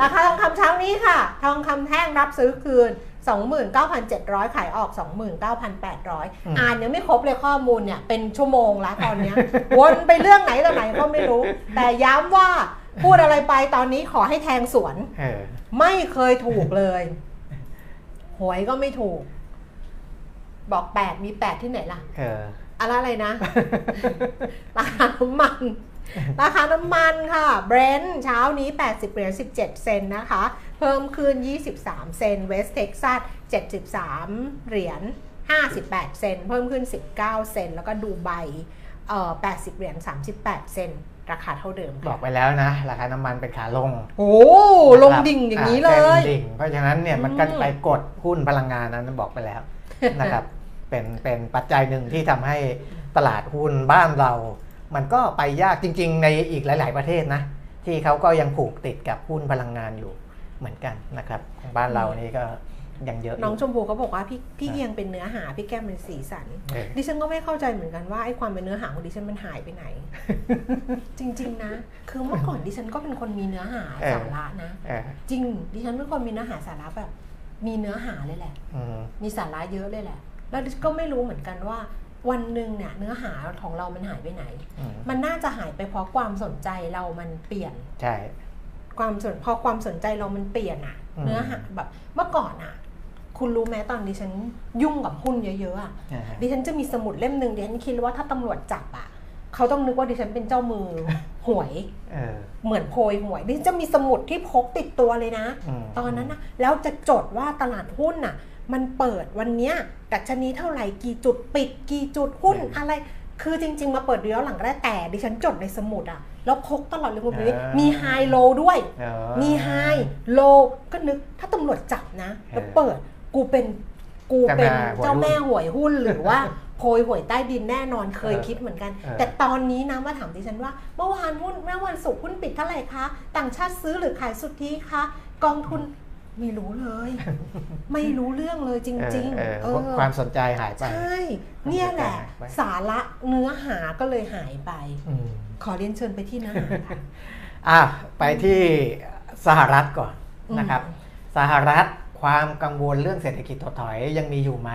ราคาทองคำเช้านี้ค่ะ ทองคำแท่งรับซื้อคืน 29,700 ขายออก 29,800 อ่านยังไม่ครบเลยข้อมูลเนี่ย เป็นชั่วโมงแล้วตอนเนี้ยวนไปเรื่องไหนต่อไหนก็ไม่รู้ แต่ย้ำว่าพูดอะไรไปตอนนี้ขอให้แทงสวนเออไม่เคยถูกเลย หวยก็ไม่ถูก บอกแปดมีแปดที่ไหนล่ะเอออะไรอะไรนะ ราคาน้ำมัน ราคาน้ำมันค่ะ เบรนท์เช้านี้ 80เหรียญ17 เซนต์นะคะเพิ่มขึ้น 23 เซนต์เวสเท็กซัส 73 เหรียญ 58 เซนต์เพิ่มขึ้น 19 เซนต์แล้วก็ดูไบเอ่อ80 เหรียญ 38 เซนต์ราคาเท่าเดิมบอค่ะกไปแล้วนะ ราคาน้ำมันเป็นขาลง โอ้ ลงดิ่งอย่างนี้นี้เลย ดิ่ง เพราะฉะนั้นเนี่ยมันก็อืมไปกดหุ้นพลังงานนั้นบอกไปแล้วนะครับ เป็นเป็นปัจจัยหนึ่งที่ทำให้ตลาดหุ้นบ้านเรา มันก็ไปยากจริง ๆ ในอีกหลาย ๆ ประเทศนะ ที่เขาก็ยังผูกติดกับหุ้นพลังงานอยู่ เหมือนกันนะครับของบ้านเรานี่ก็ยังเยอะอยู่น้องชมพูก็บอกว่าพี่พี่เอียงเป็นเนื้อหาพี่แก้มเป็นสีสันเออดิฉันก็ไม่เข้าใจเหมือนกันว่าไอ้ความเป็นเนื้อหาของดิฉันมันหายไปไหน จริง ๆ นะ คือเมื่อก่อนดิฉันก็เป็นคนมีเนื้อหาเออสาระนะเออจริง ดิฉันเป็นคนมีเนื้อหาสาระแบบ มีเนื้อหาเลยแหละอืมมีสาระเยอะเลยแหละ แล้วก็ไม่รู้เหมือนกันว่า วันหนึ่งเนี่ยเนื้อหาของเรามันหายไปไหนอืมมันน่าจะหายไปเพราะความสนใจเรามันเปลี่ยนใช่ ความสนพอความสนใจเรามันเปลี่ยนอะอืมเนื้อหาแบบเมื่อก่อนอะคุณรู้ไหมตอนดิฉันยุ่งกับหุ้นเยอะๆอะอ่าฮะดิฉันจะมีสมุดเล่มหนึ่งดิฉันคิดว่าถ้าตำรวจจับอะเขาต้องนึกว่าดิฉันเป็นเจ้ามือหวยเออเหมือนโพยหวยดิฉันจะมีสมุดที่พกติดตัวเลยนะมตอนนั้นนะแล้วจะจดว่าตลาดหุ้นน่ะ มันเปิดวันเนี้ยดัชนีเท่าไหร่กี่จุดปิด กี่จุดหุ้นอะไร คือจริง ๆ มาเปิดดูย้อนหลังก็ได้แต่ดิฉันจดในสมุดอะ แล้วพกตลอดเลยคุณพี่มีไฮโลด้วยเออมีไฮโลก็นึกถ้าตำรวจจับนะ แล้วเปิดกูเป็นกูเป็นเจ้าเจ้าแม่แม่หวยหุ้นหรือว่าโพยหวยใต้ดินแน่นอนเคยคิดเหมือนกันเออแต่ตอนนี้นะมาถามดิฉันว่า เมื่อวานหุ้นเมื่อวันศุกร์หุ้นปิดเท่าไหร่คะ ต่างชาติซื้อหรือขายสุทธิคะ กองทุน ไม่รู้เลย ไม่รู้เรื่องเลยจริงเออๆเออความสนใจหายไป ใช่ เนี่ยแหละหายไปสาระเนื้อหาก็เลยหายไปอืมขอเรียนเชิญไปที่เนื้อหาค่ะอะไปที่สหรัฐก่อนนะครับอืมสหรัฐความกังวลเรื่องเศรษฐกิจถดถอยยังมีอยู่ไหม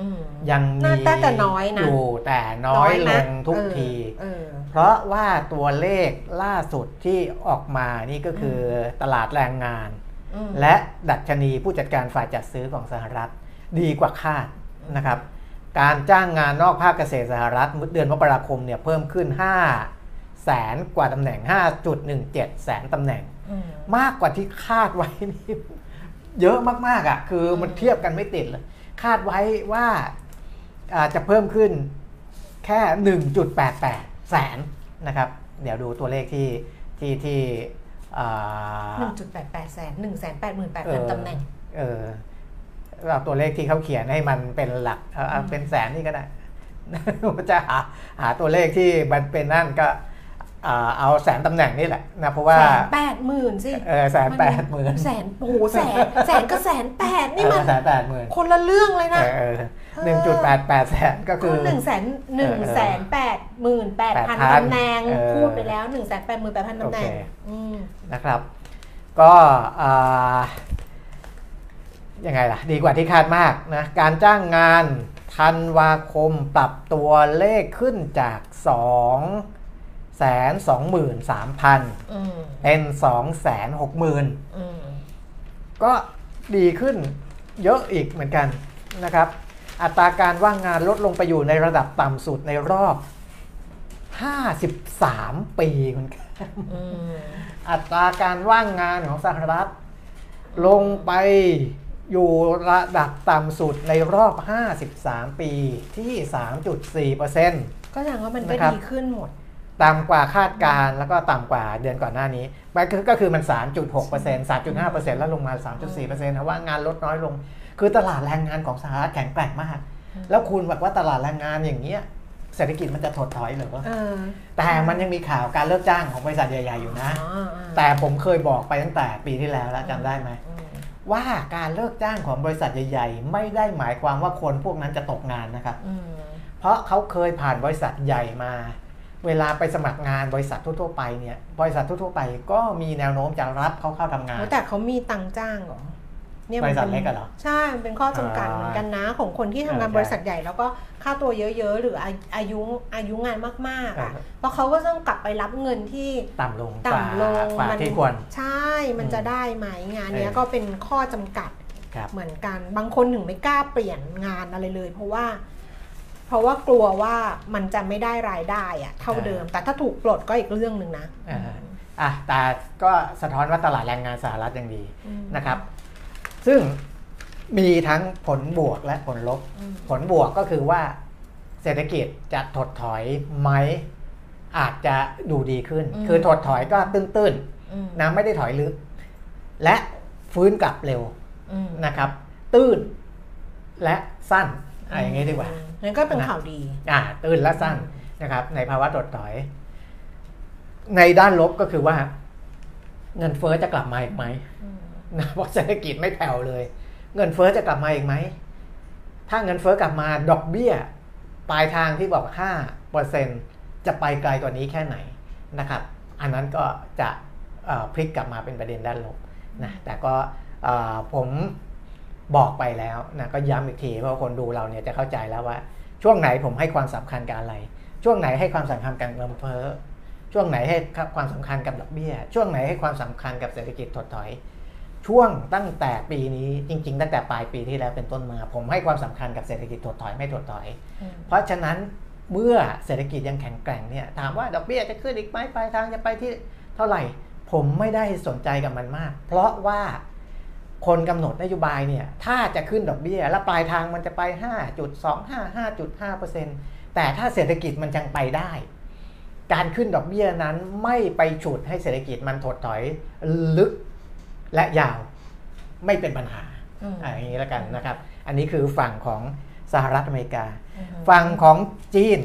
อืมยังมีน่าแต่แต่น้อยนะอยู่แต่น้อยลนะงทุกเออทีเออเพราะว่าตัวเลขล่าสุดที่ออกมานี่ก็คือตลาดแรงงานอืม และดัชนีผู้จัดการฝ่ายจัดซื้อของสหรัฐดีกว่าคาดนะครับ การจ้างงานนอกภาคเกษตรสหรัฐเดือนมกราคมเนี่ยเพิ่มขึ้น 5 แสนกว่าตำแหน่ง 5.17 แสนตำแหน่งอืมมากกว่าที่คาดไว้นี่เยอะมากๆอะคือมันอืมเทียบกันไม่ติดเลยคาดไว้ว่าอาจะเพิ่มขึ้นแค่ 1.88 แสนนะครับ เดี๋ยวดูตัวเลขที่ที่ที่ อ่าหนึ่งจุดแปดแปดแสนหนึ่งแสนแปดหมื่นแปดเอพันอตำแหน่งเออเอาตัวเลขที่เขาเขียนให้มันเป็นหลักเอาเอาอืมเป็นแสนนี่ก็ได้มันจะหาหาตัวเลขที่มันเป็นนั่นก็อ่า เอาแสนตำแหน่งนี่แหละนะเพราะว่าแสนแปดหมื่นสิเออแสนแปดหมื่นแสนโอ้โหแสนแสนก็แสนแปดนี่มันแสนแปดหมื่นคนละเรื่องเลยนะเออหนึ่งจุดแปดแปดแสนก็คือหนึ่งแสนหนึ่งแสนแปดหมื่นแปดพัน8,000ตำแหน่งเออพูดไปแล้วหนึ่งแสนแปดหมื่นแปดพันตำแหน่งโอเคอืมนะครับ ก็อ่ายังไงล่ะ ดีกว่าที่คาดมากนะการจ้างงานธันวาคมปรับตัวเลขขึ้นจาก2 แสนสองหมื่นสามพันอืมเป็น2แสนหกหมื่นอืมก็ดีขึ้นเยอะอีกเหมือนกันนะครับ อัตราการว่างงานลดลงไปอยู่ในระดับต่ำสุดในรอบ 53 ปีคุณแคมอืมอัตราการว่างงานของสหรัฐ ลงไปอยู่ระดับต่ำสุดในรอบ 53 ปีที่ 3.4%ก็แสดงว่ามันก็นะครับดีขึ้นหมด ต่ำกว่าคาดการณ์แล้วก็ต่ำกว่าเดือนก่อนหน้านี้มันก็ก็คือมัน 3.6% 3.5%แล้วลงมา 3.4%นะว่างานลดน้อยลง คือตลาดแรงงานของสหรัฐแข็งแกร่งมาก แล้วคุณบอกว่าตลาดแรงงานอย่างเงี้ยเศรษฐกิจมันจะถดถอยเหรือวะเออแต่มันยังมีข่าวการเลิกจ้างของบริษัทใหญ่ ๆอยู่นะอ๋ออ่าแต่ผมเคยบอกไปตั้งแต่ปีที่แล้วแล้วจำได้ไหมอืมว่าการเลิกจ้างของบริษัทใหญ่ ๆ ไม่ได้หมายความว่าคนพวกนั้นจะตกงานนะครับอืมเพราะเขาเคยผ่านบริษัทใหญ่มา เวลาไปสมัครงานบริษัททั่วๆไปเนี่ยบริษัททั่วๆไปก็มีแนวโน้มจะรับเขาเข้าทำงานโอ้แต่เขามีตังค์จ้างเหรอเนี่ยบมันริษัทป็นเล็กอะเหรอใช่มันเป็นข้อจำกัดอ่าเหมือนกันนะ ของคนที่ทำงานเออใช่บริษัทใหญ่แล้วก็ค่าตัวเยอะๆ หรืออาอายุอายุงานมากๆอะเออเพราะเขาก็ต้องกลับไปรับเงินที่ต่ำลงต่ำลงกว่ามันที่ควรใช่มันจะได้ไหมงานเนี้ยเออก็เป็นข้อจำกัดครับเหมือนกันบางคนถึงไม่กล้าเปลี่ยนงานอะไรเลย เพราะว่า เพราะว่ากลัวว่ามันจะไม่ได้รายได้อะเท่าเดิม แต่ถ้าถูกปลดก็อีกเรื่องหนึ่งนะอ่าอะแต่ก็สะท้อนว่าตลาดแรงงานสหรัฐยังดีอืมนะครับ ซึ่งมีทั้งผลบวกและผลลบอืมผลบวกก็คือว่าเศรษฐกิจจะถดถอยไหมอาจจะดูดีขึ้น คือถดถอยก็ตื้นอืมๆนะไม่ได้ถอยลึก และฟื้นกลับเร็วอืมนะครับ ตื้น และสั้นอะอย่างนี้ดีกว่า งั้นก็เป็นข่าวดีอ่าตื้นและสั้นนะครับ ในภาวะถดถอย ในด้านลบก็คือว่า เงินเฟ้อจะกลับมาอีกไหมนะเพราะเศรษฐกิจไม่แผ่วเลย เงินเฟ้อจะกลับมาอีกไหม ถ้าเงินเฟ้อกลับมาดอกเบี้ย ปลายทางที่บอก5เปอร์เซ็นจะไปไกลกว่านี้แค่ไหนนะครับ อันนั้นก็จะเอ่อพลิกกลับมาเป็นประเด็นด้านลบนะแต่ก็เอ่อผม บอกไปแล้วนะก็ย้ำอีกทีเพราะคนดูเราเนี่ยจะเข้าใจแล้วว่า ช่วงไหนผมให้ความสำคัญกับอะไร ช่วงไหนให้ความสำคัญกับเงินเฟ้อช่วงไหนให้ความสำคัญกับดอกเบี้ย ช่วงไหนให้ความสำคัญกับเศรษฐกิจถดถอย ช่วงตั้งแต่ปีนี้จริง ๆ ตั้งแต่ปลายปีที่แล้วเป็นต้นมา ผมให้ความสำคัญกับเศรษฐกิจถดถอยไม่ถดถอย เพราะฉะนั้นเมื่อเศรษฐกิจยังแข็งแกร่งเนี่ยถามว่าดอกเบี้ยจะขึ้นอีกไหมปลายทางจะไปที่เท่าไหร่ ผมไม่ได้สนใจกับมันมาก เพราะว่า คนกำหนดนโยบายเนี่ยถ้าจะขึ้นดอกเบี้ย แล้วปลายทางมันจะไป 5.25 5.5%แต่ถ้าเศรษฐกิจมันยังไปได้ การขึ้นดอกเบี้ยนั้นไม่ไปฉุดให้เศรษฐกิจมันถดถอยลึกและยาวไม่เป็นปัญหาอืมอะอย่างนี้แล้วกันนะครับ อันนี้คือฝั่งของสหรัฐอเมริกาอืมฝั่งของจีน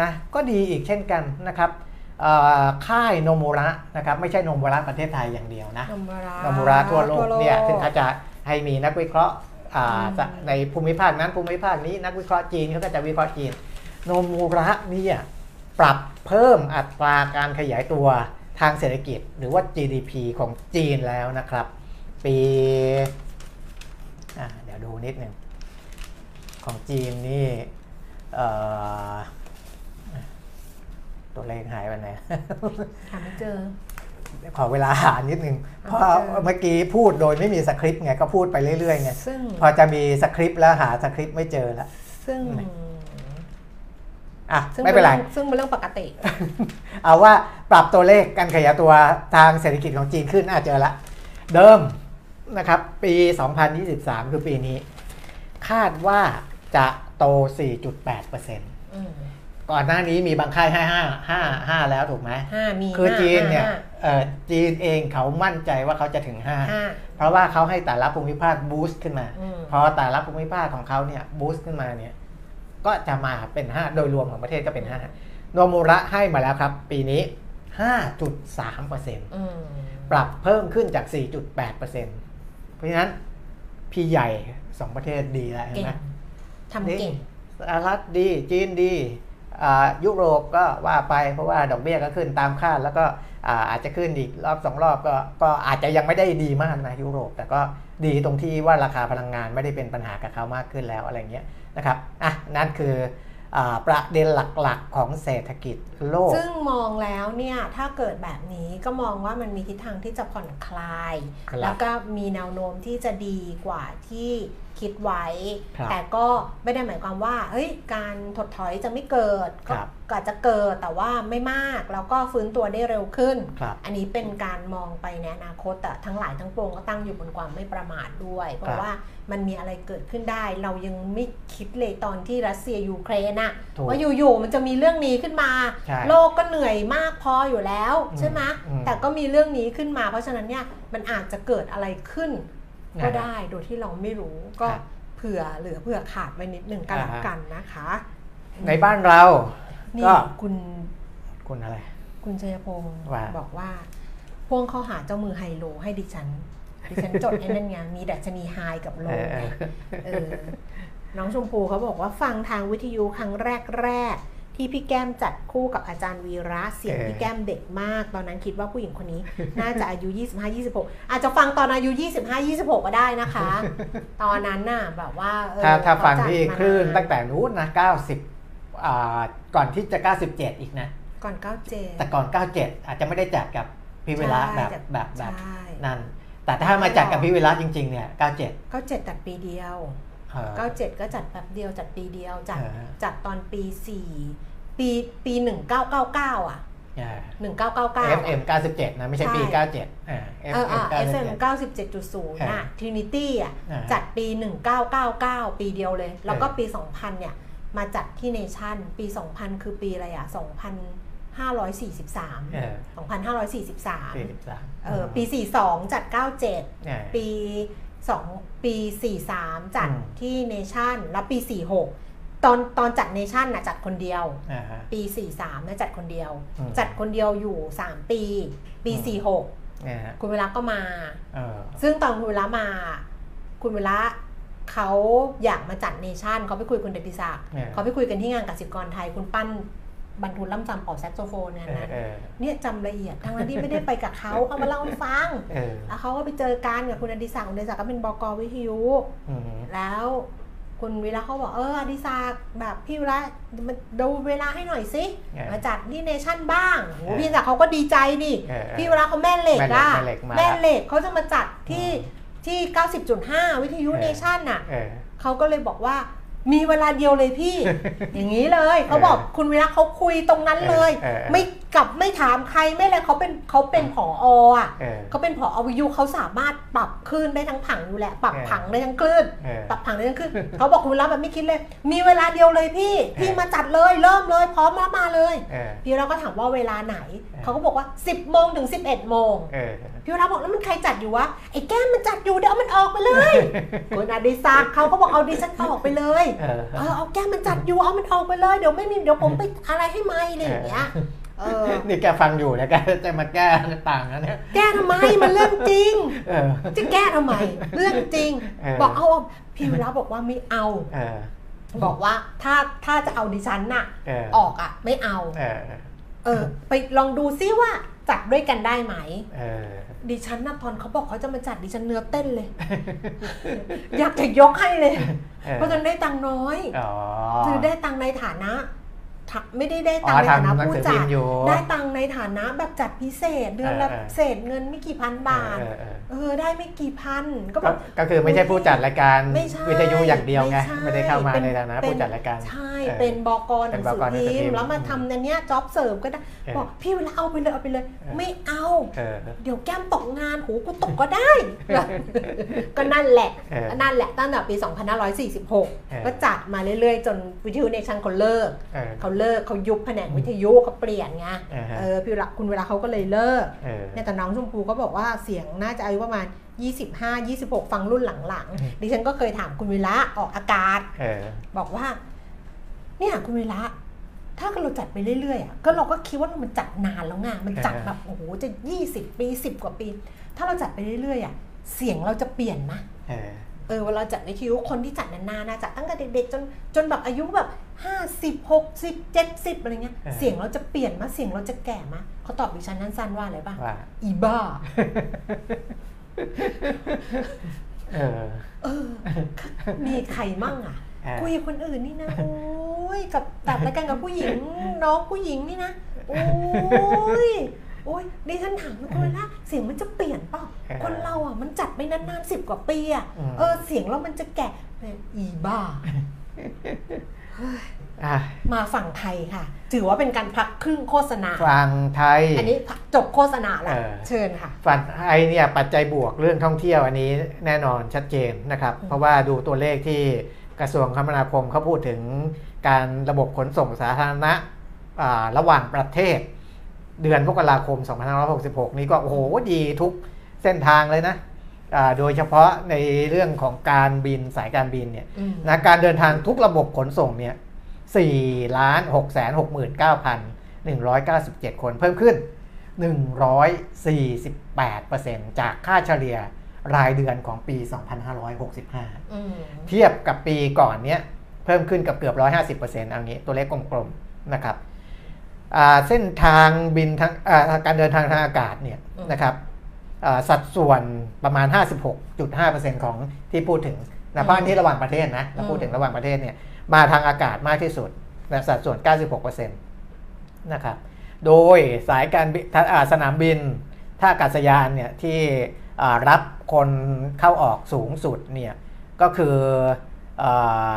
นะก็ดีอีกเช่นกันนะครับเอ่อ ค่ายโนมูระนะครับไม่ใช่โนมูระประเทศไทยอย่างเดียวนะนมราโนมูระทั่วโลกเนี่ยซึ่งเขาจะให้มีนักวิเคราะห์อ่าอืมจะในภูมิภาคนั้นภูมิภาคนี้นักวิเคราะห์จีนเขาก็จะวิเคราะห์จีนโนมูระเนี่ยปรับเพิ่มอัตราการขยายตัวทางเศรษฐกิจ หรือว่า GDP ของจีนแล้วนะครับ ปีอ่าเดี๋ยวดูนิดหนึ่งของจีนนี่เอ่อ ตัวเลขหายไปไหนหาไม่เจอขอเวลาหานิดนึง เพราะโอเคเมื่อกี้พูดโดยไม่มีสคริปต์ไงก็พูดไปเรื่อยๆไงซึ่งพอจะมีสคริปต์แล้วหาสคริปต์ไม่เจอละซึ่งอะซึ่งไม่เป็นไรองซึ่งเป็นเรื่องปกติ เอาว่าปรับตัวเลขการขยายตัวทางเศรษฐกิจของจีนขึ้นอะเจอละ เดิมนะครับ ปี 2023 คือปีนี้ คาดว่าจะโต 4.8%อืม ก่อนหน้านี้มีบางค่ายให้5 5 5แล้วถูกไหมห้ามีคือห้าจีนเนี่ยห้าเอ่อจีนเองเขามั่นใจว่าเขาจะถึง5ห้าเพราะว่าเขาให้แต่ละภูมิภาคบูสต์ขึ้นมาอืมพอแต่ละภูมิภาคของเขาเนี่ยบูสต์ขึ้นมาเนี่ยก็จะมาเป็น5โดยรวมของประเทศก็เป็น5โนมูระให้มาแล้วครับ ปีนี้5.3%อืมปรับเพิ่มขึ้นจาก4.8%เพราะฉะนั้นพี่ใหญ่สองประเทศดีแล้วเห็นเก่งไหมทำเก่งสหรัฐดีจีนดีอ่า ยุโรปก็ว่าไปเพราะว่าดอกเบี้ยก็ขึ้นตามคาดแล้วก็อ่าอาจจะขึ้นอีกรอบสองรอบก็ก็อาจจะยังไม่ได้ดีมากนะยุโรป แต่ก็ดีตรงที่ว่าราคาพลังงานไม่ได้เป็นปัญหากับเขามากขึ้นแล้วอะไรเงี้ยนะครับอะนั่นคืออาประเด็นหลักๆของเศรษฐกิจโลก ซึ่งมองแล้วเนี่ยถ้าเกิดแบบนี้ก็มองว่ามันมีทิศทางที่จะผ่อนคลายครับแล้วก็มีแนวโน้มที่จะดีกว่าที่ คิดไว้ครับแต่ก็ไม่ได้หมายความว่าเฮ้ยการถดถอยจะไม่เกิดก็ครับก็อาจจะเกิดแต่ว่าไม่มากแล้วก็ฟื้นตัวได้เร็วขึ้นครับอันนี้เป็นการมองไปในอนาคตแต่ทั้งหลายทั้งปวงก็ตั้งอยู่บนความไม่ประมาทด้วย เพครัราะบว่ามันมีอะไรเกิดขึ้นได้ เรายังไม่คิดเลยตอนที่รัสเซียยูเครนอะถูกว่าอยู่ๆมันจะมีเรื่องนี้ขึ้นมาใช่โลกก็เหนื่อยมากพออยู่แล้วอืมใช่ไหมอืมแต่ก็มีเรื่องนี้ขึ้นมา เพราะฉะนั้นเนี่ยมันอาจจะเกิดอะไรขึ้น ก็นะฮะได้โดยที่เราไม่รู้ก็ครับเผื่อเหลือเผื่อขาดไว้นิดหนึ่งก็แล้วอ่าฮะกันนะคะ ในบ้านเรานี่ก็คุณคุณอะไร คุณชัยพงศ์ว่าบอกว่าพ่วงเข้าหาเจ้ามือไฮโลให้ดิฉันดิฉันจดไอ้นั่นไงมีดัชนีไฮกับโลเออไงเออน้องชมพูเขาบอกว่าฟังทางวิทยุครั้งแรกๆ ที่พี่แก้มจัดคู่กับอาจารย์วีระเสียงเออพี่แก้มเด็กมาก ตอนนั้นคิดว่าผู้หญิงคนนี้ น่าจะอายุ 25-26 อาจจะฟังตอนอายุ 25-26 ก็ได้นะคะ ตอนนั้นน่ะแบบว่าเออถ้าถ้าเขฟังจัดที่มาคลื่นาตั้งแต่นู้นนะ 90อ่าก่อนที่จะ 97 อีกนะ ก่อน 97 แต่ก่อน 97 อาจจะไม่ได้จัดกับพี่เวลาใช่แบบจัดแบบแบบใช่นั้นแต่ถ้ามาจัดกับพี่เวลาจริงๆเนี่ย 97 97จัดปีเดียวเออ 97 ก็จัดแป๊บเดียวจัดปีเดียวจัดเออจัดตอนปี 4 ปีปี 1999 อะเออ1999 FM 97 นะ ไม่ใช่ปีใช่97อ่าเออ FM อะ FM 97 97.0อ่าน่ะ Trinity อะอ่าจัดปี 1999 ปีเดียวเลย แล้วก็เออปี 2000 เนี่ย มาจัดที่เนชั่น ปี 2000 คือปีอะไรอะ2543เออ2543 43 เออปี 42 จัด 97เออปี 2 ปี 43 จัดอืมที่เนชั่นแล้วปี 46 ตอนตอนจัดเนชั่นน่ะจัดคนเดียวอ่าฮะปี 43นะจัดคนเดียวอืมจัดคนเดียวอยู่ 3 ปี ปีอืม46เนี่ยฮะคุณเวลาก็มาเออซึ่งตอนคุณวีระมา คุณวีระเขาอยากมาจัดเนชั่นเขาไปคุยกับคุณเดชดิศักดิ์เนี่ยเขาไปคุยกันที่งานกสิกรไทยคุณปั้น บัณฑูร ล่ำซำเป่าแซกโซโฟนเนี่ยเออนะเออเนี่ยจำละเอียดทั้งนั้นที่ไม่ได้ไปกับเขาเขามาเล่าให้ฟังเออแล้วเขาก็ไปเจอกันกับคุณอดิศักดิ์คุณอดิศักดิ์ก็เป็นบกวิทยุอืมแล้วคุณวีระเขาบอกเอออดิศักดิ์แบบพี่วีระมาดูเวลาให้หน่อยสิเออมาจัดที่เนชั่นบ้างโหเออพี่อดิศักดิ์เขาก็ดีใจนี่เออเออพี่วีระเขาแม่เหล็กอะแม่เหล็กแม่เหล็กมาแม่เหล็กเขาจะมาจัดที่อืมที่ 90.5 วิทยุเออเนชั่นน่ะเออเขาก็เลยบอกว่า มีเวลาเดียวเลยพี่ อย่างนี้เลยเขาบอกคุณวีระเขาคุยตรงนั้นเลยเออเออไม่ กลับไม่ถามใครไม่อะไรเขาเป็นเขาเป็นผออะเออเขาเป็นผอวิทยุเขาสามารถปรับคลื่นได้ทั้งผังอยู่แหละ ปรับเออผังได้ทั้งคลื่นเออปรับผังได้ทั้งคลื่นเขาบอกคุณวีระแบบไม่คิดเลย มีเวลาเดียวเลยพี่พี่มาจัดเลยเริ่มเลยพร้อมแล้วมาเลยเออพี่เราก็ถามว่าเวลาไหนเออเขาก็บอกว่า 10โมงถึง 11โมงเออพี่วราบอกแล้วมันใครจัดอยู่วะไอ้แก้มมันจัดอยู่เดี๋ยวเอามันออกไปเลยคุณอดิศักดิ์เขาก็บอกเอาดิฉันออกไปเลยเออเออเอาแก้มมันจัดอยู่เอามันออกไปเลยเดี๋ยวไม่มีเดี๋ยวผมไปอะไรให้ไม่อะไรอย่างเงี้ยเออ นี่แกฟังอยู่นะแกจะมาแก้ต่างนะเนี่ยแก้ทำไมมันเรื่องจริงเออจะแก้ทำไม เรื่องจริงเออบอกเอาเอาพี่เวลาบอกว่าไม่เอาเออบอกว่าถ้าถ้าจะเอาดิฉันน่ะเออออกอะ ไม่เอาเออเออ ไปลองดูซิว่าจัดด้วยกันได้ไหมเออดิฉันน่ะตอนเขาบอกเขาจะมาจัดดิฉันเนื้อเต้นเลย อยากจะยกให้เลยเออเพราะฉันได้ตังค์น้อยอ๋อคือได้ตังค์ในฐานะทะ ไม่ได้ได้อ๋ตัองค์ในฐานะทำหนังผู้สือจัพิดมพ์อยู่ได้ตังค์ในฐานะแบบจัดพิเศษเดือนละเออเออเศษเงินไม่กี่พันบาทเออเออเออได้ไม่กี่พันก็บก็อกก็คือไม่ใช่ผู้จัดรายการไม่ใช่วิทยุอย่างเดียวไงใช่ไม่ได้เข้ามาเป็นในฐานะเป็นผู้จัดรายการใช่เออเป็นบกหเป็นันงบสืกอหนังสือพิพิมมพ์พ์แล้วมาทำอันเนี้ยจ็อบเสริมก็ได้เออบอกพี่เวลาเอาไปเลยเอาไปเลย ไม่เอาเออเดี๋ยวแก้มตกงานหูกูตกก็ได้ก็นั่นแหละเออนั่นแหละตั้งแต่ปี 2546 ก็จัดมาเรื่อยๆ จนวิทยุเนชั่นเขาเลิกเออเขาเลิกเขายุบแผนกวิทยุเขาเปลี่ยนไงอ่าฮะเออพี่เวลาคุณเวลาเขาก็เลยเลิกเออเนี่ยแต่น้องชมพูก็บอกว่าเสียงน่าจะอายุประมาณ 25 26 ฟังรุ่นหลังอืมๆดิฉันก็เคยถามคุณเวลาออกอากาศเออบอกว่า เนี่ยคุณเวลาถ้าเราจัดไปเรื่อยๆอะก็เราก็คิดว่ามันจัดนานแล้วไงมันจัดแบบโอ้โหจะ 20 ปี 10 กว่าปี ถ้าเราจัดไปเรื่อยๆอะเสียงเราจะเปลี่ยนนะเออเออเวลาจัดในคิวคนที่จัดนานๆนะจัดตั้งแต่เด็กๆจนจนแบบอายุแบบ 50 60 70อะไรเงี้ยเออเสียงเราจะเปลี่ยนมาเสียงเราจะแก่มาเขาตอบดิฉันสั้นๆว่าอะไรป่ะว่าอีบ้าเออเออ มีใครมั่งอะอ่าคุยกับคนอื่นนี่นะโอ้ยกับตัดรายการกับผู้หญิงน้องผู้หญิงนี่นะโอ้ย โอ้ยดิฉันถามทุกคนละเสียงมันจะเปลี่ยนเปล่าอ่าคนเราอะมันจัดไปนานๆสิบกว่าปีอะอืมเออเสียงเรามันจะแก่เนี่ยอีบ้าอะมาฝั่งไทยค่ะ ถือว่าเป็นการพักครึ่งโฆษณา ฝั่งไทย อันนี้จบโฆษณาแล้วเออเชิญค่ะ ฝั่งไทยเนี่ยปัจจัยบวกเรื่องท่องเที่ยวอันนี้แน่นอนชัดเจนนะครับอืมเพราะว่าดูตัวเลขที่กระทรวงคมนาคมเขาพูดถึงการระบบขนส่งสาธารณะอ่าระหว่างประเทศ เดือนมกราคม 2566 นี้ก็โอ้โหดีทุกเส้นทางเลยนะอ่าโดยเฉพาะในเรื่องของการบินสายการบินเนี่ยอืมนะการเดินทางทุกระบบขนส่งเนี่ย4ล้าน6แสน69,197 คนเพิ่มขึ้น 148%จากค่าเฉลี่ยรายเดือนของปี 2565อืมเทียบกับปีก่อนเนี้ยเพิ่มขึ้นกับเกือบ 150%เอางี้ตัวเลขกลมๆนะครับอ่า เส้นทางบินทางอ่าการเดินทางทางอากาศเนี่ยนะครับอ่าสัดส่วนประมาณ 56.5%ของที่พูดถึงนะเพราะอันนี้ระหว่างประเทศนะเราพูดถึงระหว่างประเทศเนี่ยมาทางอากาศมากที่สุดนะสัดส่วน 96%นะครับโดยสายการบินท่าอ่าสนามบินท่าอากาศยานเนี่ยที่อ่ารับคนเข้าออกสูงสุดเนี่ยก็คืออ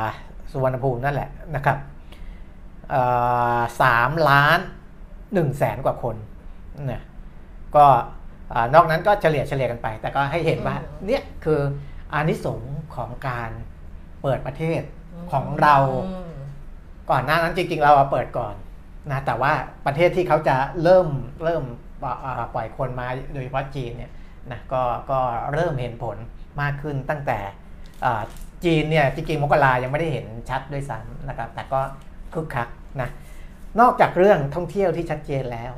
าสุวรรณภูมินั่นแหละนะครับ สามล้านหนึ่งแสนกว่าคนเนี่ยก็อ่านอกนั้นก็เฉลี่ยเฉลี่ยกันไป แต่ก็ให้เห็นว่าอืมเนี่ยคืออานิสงส์ของการเปิดประเทศของเราอืมก่อนหน้านั้นจริง ๆ เราอะเปิดก่อนนะแต่ว่าประเทศที่เขาจะเริ่มเริ่มปล่อยอ่าปล่อยคนมาโดยเฉพาะจีนเนี่ยนะก็ก็เริ่มเห็นผลมากขึ้นตั้งแต่อ่าจีนเนี่ยจริงๆมกรายังไม่ได้เห็นชัดด้วยซ้ำนะครับ แต่ก็ คึกคักนะนอกจากเรื่องท่องเที่ยวที่ชัดเจนแล้ว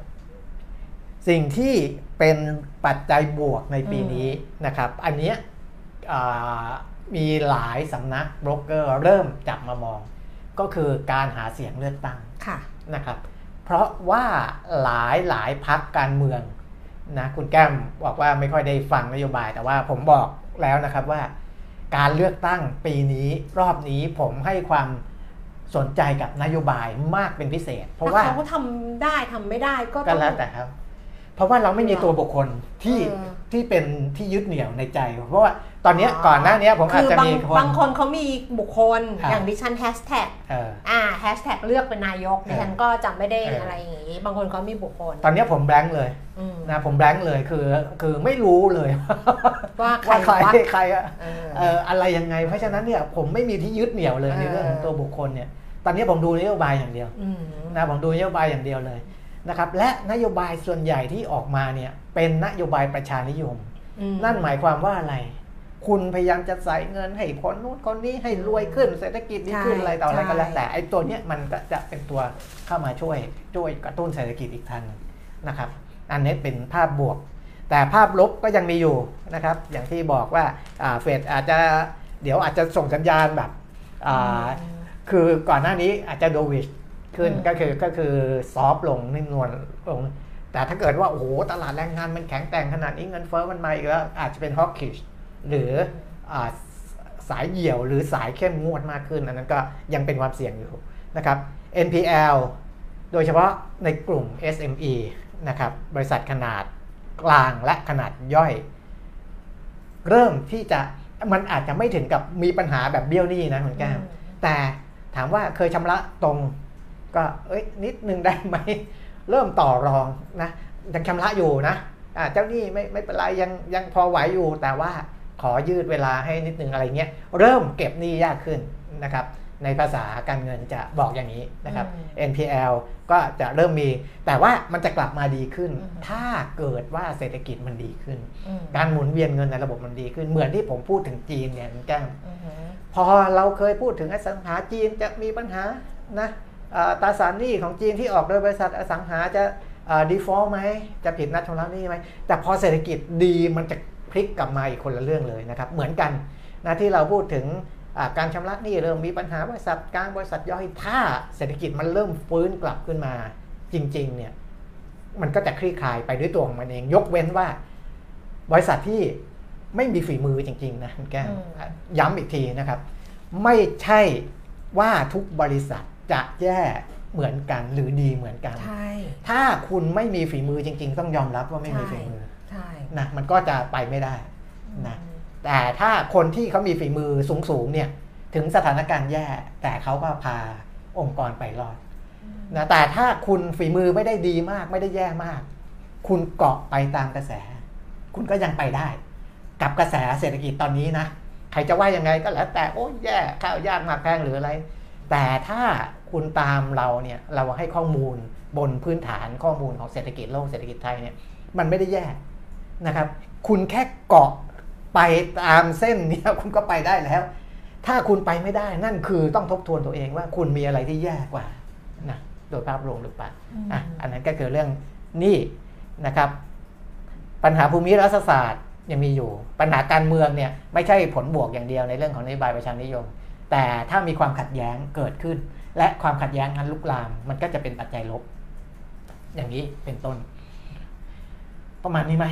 สิ่งที่เป็นปัจจัยบวกในปีนี้นะครับ อันเนี้ยอ่ามีหลายสำนักโบรกเกอร์เริ่มจับมามอง ก็คือการหาเสียงเลือกตั้งค่ะนะครับ เพราะว่าหลายหลายพักการเมืองนะคุณแก้มบอกว่าไม่ค่อยได้ฟังนโยบาย แต่ว่าผมบอกแล้วนะครับว่า การเลือกตั้งปีนี้รอบนี้ผมให้ความ สนใจกับนโยบายมากเป็นพิเศษ เพราะว่าถ้เขาทำได้ทำไม่ได้ก็ก็ต้องแล้วแต่ครับ เพราะว่าเราไม่มีตัวบุคคลที่เออ ที่เป็นที่ยึดเหนี่ยวในใจ เพราะว่าตอนเนี้ยก่อนหน้าเนี้ยผมอาจคือจะบางมีคน บางคนเขามีบุคคลครับอย่างดิฉันแฮชแท็กเออ อ่าแฮชแท็กเลือกเป็นนายกดิฉันก็จำไม่ได้เอออ อะไรอย่างงี้ บางคนเขามีบุคคลตอนเนี้ยผมแบงค์เลยอืมนะผมแบงค์เลยคือคือไม่รู้เลยว่าใครว่าใครวะใครอะเออ เอออะไรยังไง เพราะฉะนั้นเนี่ยผมไม่มีที่ยึดเหนี่ยวเลยในเออเรื่องของตัวบุคคลเนี่ยตอนนี้ผมดูนโยบายอย่างเดียว อืม นะผมดูนโยบายอย่างเดียวเลย นะครับและนโยบายส่วนใหญ่ที่ออกมาเนี่ยเป็นนโยบายประชานิยมอืมนั่นหมายความว่าอะไร คุณพยายามจะใส่เงินให้คนนู้นคนนี้ให้รวยขึ้นเศรษฐกิจดีขึ้นอะไรต่ออะไรก็แล้วแต่ไอ้ตัวเนี้ยมันก็จะเป็นตัวเข้ามาช่วยช่วยกระตุ้นเศรษฐกิจอีกทางหนึ่งนะครับอันนี้เป็นภาพบวก แต่ภาพลบก็ยังมีอยู่นะครับอย่างที่บอกว่าอ่าเฟดอาจจะเดี๋ยวอาจจะส่งสัญญาณแบบอ่าคือก่อนหน้านี้อาจจะโดวิช ขึ้นอืมก็คือก็คือซอฟต์ลงนิ่มนวลลงแต่ถ้าเกิดว่าโอ้โหตลาดแรงงานมันแข็งแกร่งขนาดนี้เงินเฟ้อมันมาอีกแล้วอาจจะเป็นฮอกกิชหรืออาสายเหี่ยวหรือสายเข้มงวดมากขึ้น อันนั้นก็ยังเป็นความเสี่ยงอยู่นะครับ NPL โดยเฉพาะในกลุ่ม SME นะครับบริษัทขนาดกลางและขนาดย่อย เริ่มที่จะมันอาจจะไม่ถึงกับมีปัญหาแบบเบี้ยวหนี้นะคุณแก้มแต่ถามว่าเคยชำระตรง ก็เอ้ยนิดนึงได้ไหมเริ่มต่อรองนะยังชำระอยู่นะอ่าเจ้าหนี้ไม่ไม่เป็นไรยังยังพอไหวอยู่แต่ว่าขอยืดเวลาให้นิดนึงอะไรเงี้ยเริ่มเก็บหนี้ยากขึ้นนะครับในภาษาการเงินจะบอกอย่างนี้นะครับอืม NPL ก็จะเริ่มมี แต่ว่ามันจะกลับมาดีขึ้นอืมถ้าเกิดว่าเศรษฐกิจมันดีขึ้นอืมการหมุนเวียนเงินในระบบมันดีขึ้น เหมือนที่ผมพูดถึงจีนเนี่ยคุณแก้มอืมพอเราเคยพูดถึงอสังหาจีนจะมีปัญหานะเอ่อ ตราสารหนี้ของจีนที่ออกโดยบริษัทอสังหาจะดีฟอลต์ไหมจะผิดนัดชำระหนี้ไหมแต่พอเศรษฐกิจดีมันจะพลิกกลับมาอีกคนละเรื่องเลยนะครับ เหมือนกันนะที่เราพูดถึงอ่าการชำระหนี้เริ่มมีปัญหาบริษัทกลางบริษัทย่อยถ้าเศรษฐกิจมันเริ่มฟื้นกลับขึ้นมาจริง ๆ เนี่ยมันก็จะคลี่คลายไปด้วยตัวของมันเอง ยกเว้นว่า บริษัทที่ไม่มีฝีมือจริง ๆ นะคุณแก้มอืมย้ำอีกทีนะครับ ไม่ใช่ว่าทุกบริษัท จะแย่เหมือนกันหรือดีเหมือนกัน ใช่ ถ้าคุณไม่มีฝีมือจริง ๆ ต้องยอมรับว่าไม่มีฝีมือใช่นะมันก็จะไปไม่ได้นะแต่ถ้าคนที่เขามีฝีมือสูงๆเนี่ยถึงสถานการณ์แย่ แต่เขาก็พาองค์กรไปรอดนะแต่ถ้าคุณฝีมือไม่ได้ดีมากไม่ได้แย่มาก คุณเกาะไปตามกระแส คุณก็ยังไปได้ กับกระแสเศรษฐกิจตอนนี้นะใครจะว่ายังไงก็แล้วแต่โอ้ยแย่ข้าวยากหมากแพงหรืออะไร แต่ถ้าคุณตามเราเนี่ยเราให้ข้อมูลบนพื้นฐานข้อมูลของเศรษฐกิจโลกเศรษฐกิจไทยเนี่ยมันไม่ได้แย่นะครับ คุณแค่เกาะไปตามเส้นเนี้ยคุณก็ไปได้แล้ว ถ้าคุณไปไม่ได้นั่นคือต้องทบทวนตัวเองว่าคุณมีอะไรที่แย่กว่านะโดยภาพรวมหรือเปล่าอะอันนั้นก็คือเรื่องหนี้นะครับ ปัญหาภูมิรัฐศาสตร์ยังมีอยู่ ปัญหาการเมืองเนี่ยไม่ใช่ผลบวกอย่างเดียวในเรื่องของนโยบายประชานิยม แต่ถ้ามีความขัดแย้งเกิดขึ้น และความขัดแย้งนั้นลุกลาม มันก็จะเป็นปัจจัยลบ อย่างนี้เป็นต้น ประมาณนี้ไหม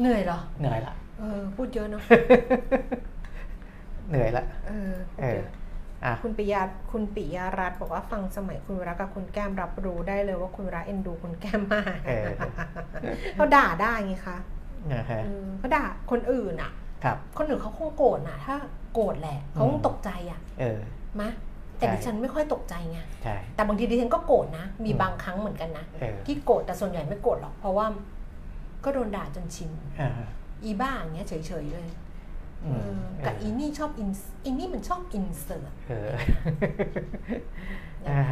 เหนื่อยเหรอเหนื่อยละเออพูดเยอะเนาะเหนื่อยละเออพูดเออเยอะอะคุณปิยาคุณปิยารัตน์บอกว่าฟังสมัยคุณวรักกับคุณแก้มรับรู้ได้เลยว่าคุณวรักเอ็นดูคุณแก้มมากเออเขาด่าได้ไงคะนะฮะเออเขาด่าคนอื่นอะ ครับ คนอื่นเขาคงโกรธนะถ้า โกรธแหละเขาคงอืมตกใจอะเออมะแต่ใช่ดิฉันไม่ค่อยตกใจไงใช่แต่บางทีดิฉันก็โกรธนะ มีอืมบางครั้งเหมือนกันนะเออที่โกรธแต่ส่วนใหญ่ไม่โกรธหรอก เพราะว่า ก็โดนด่าจนชินอ่าอีบ้าอย่างเงี้ยเฉยๆเลยอืเอมอกับอีนี่ชอบอินอีนี่มันชอบอินเสิร์ตเอออ่า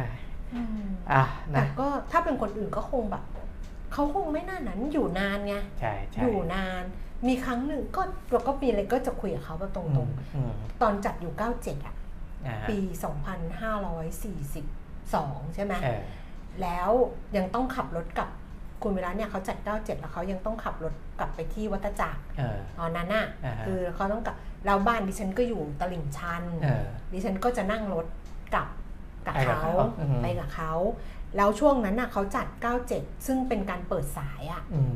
อะแต่นะก็ถ้าเป็นคนอื่นก็คงแบบเขาคงไม่น่านั้นอยู่นานไงใช่ใช่อยู่นาน มีครั้งหนึ่งก็เราก็มีอะไรก็จะคุยกับเขาแบบตอืรงมอืมๆตอนจัดอยู่ 97 อะอ่าปี 2542 ใช่ไหมเออแล้วยังต้องขับรถกลับคุณเวลาเนี่ยเขาจัด 97 แล้วเขายังต้องขับรถกลับไปที่วัดจักรเออตอนนั้นน่ะอ่าฮะคือเขาต้องกลับแล้วบ้านดิฉันก็อยู่ตลิ่งชันเออดิฉันก็จะนั่งรถกลับกับไปกับเขาเขาอือฮึไปกับเขาแล้วช่วงนั้นน่ะเขาจัด 97 ซึ่งเป็นการเปิดสายอะอืม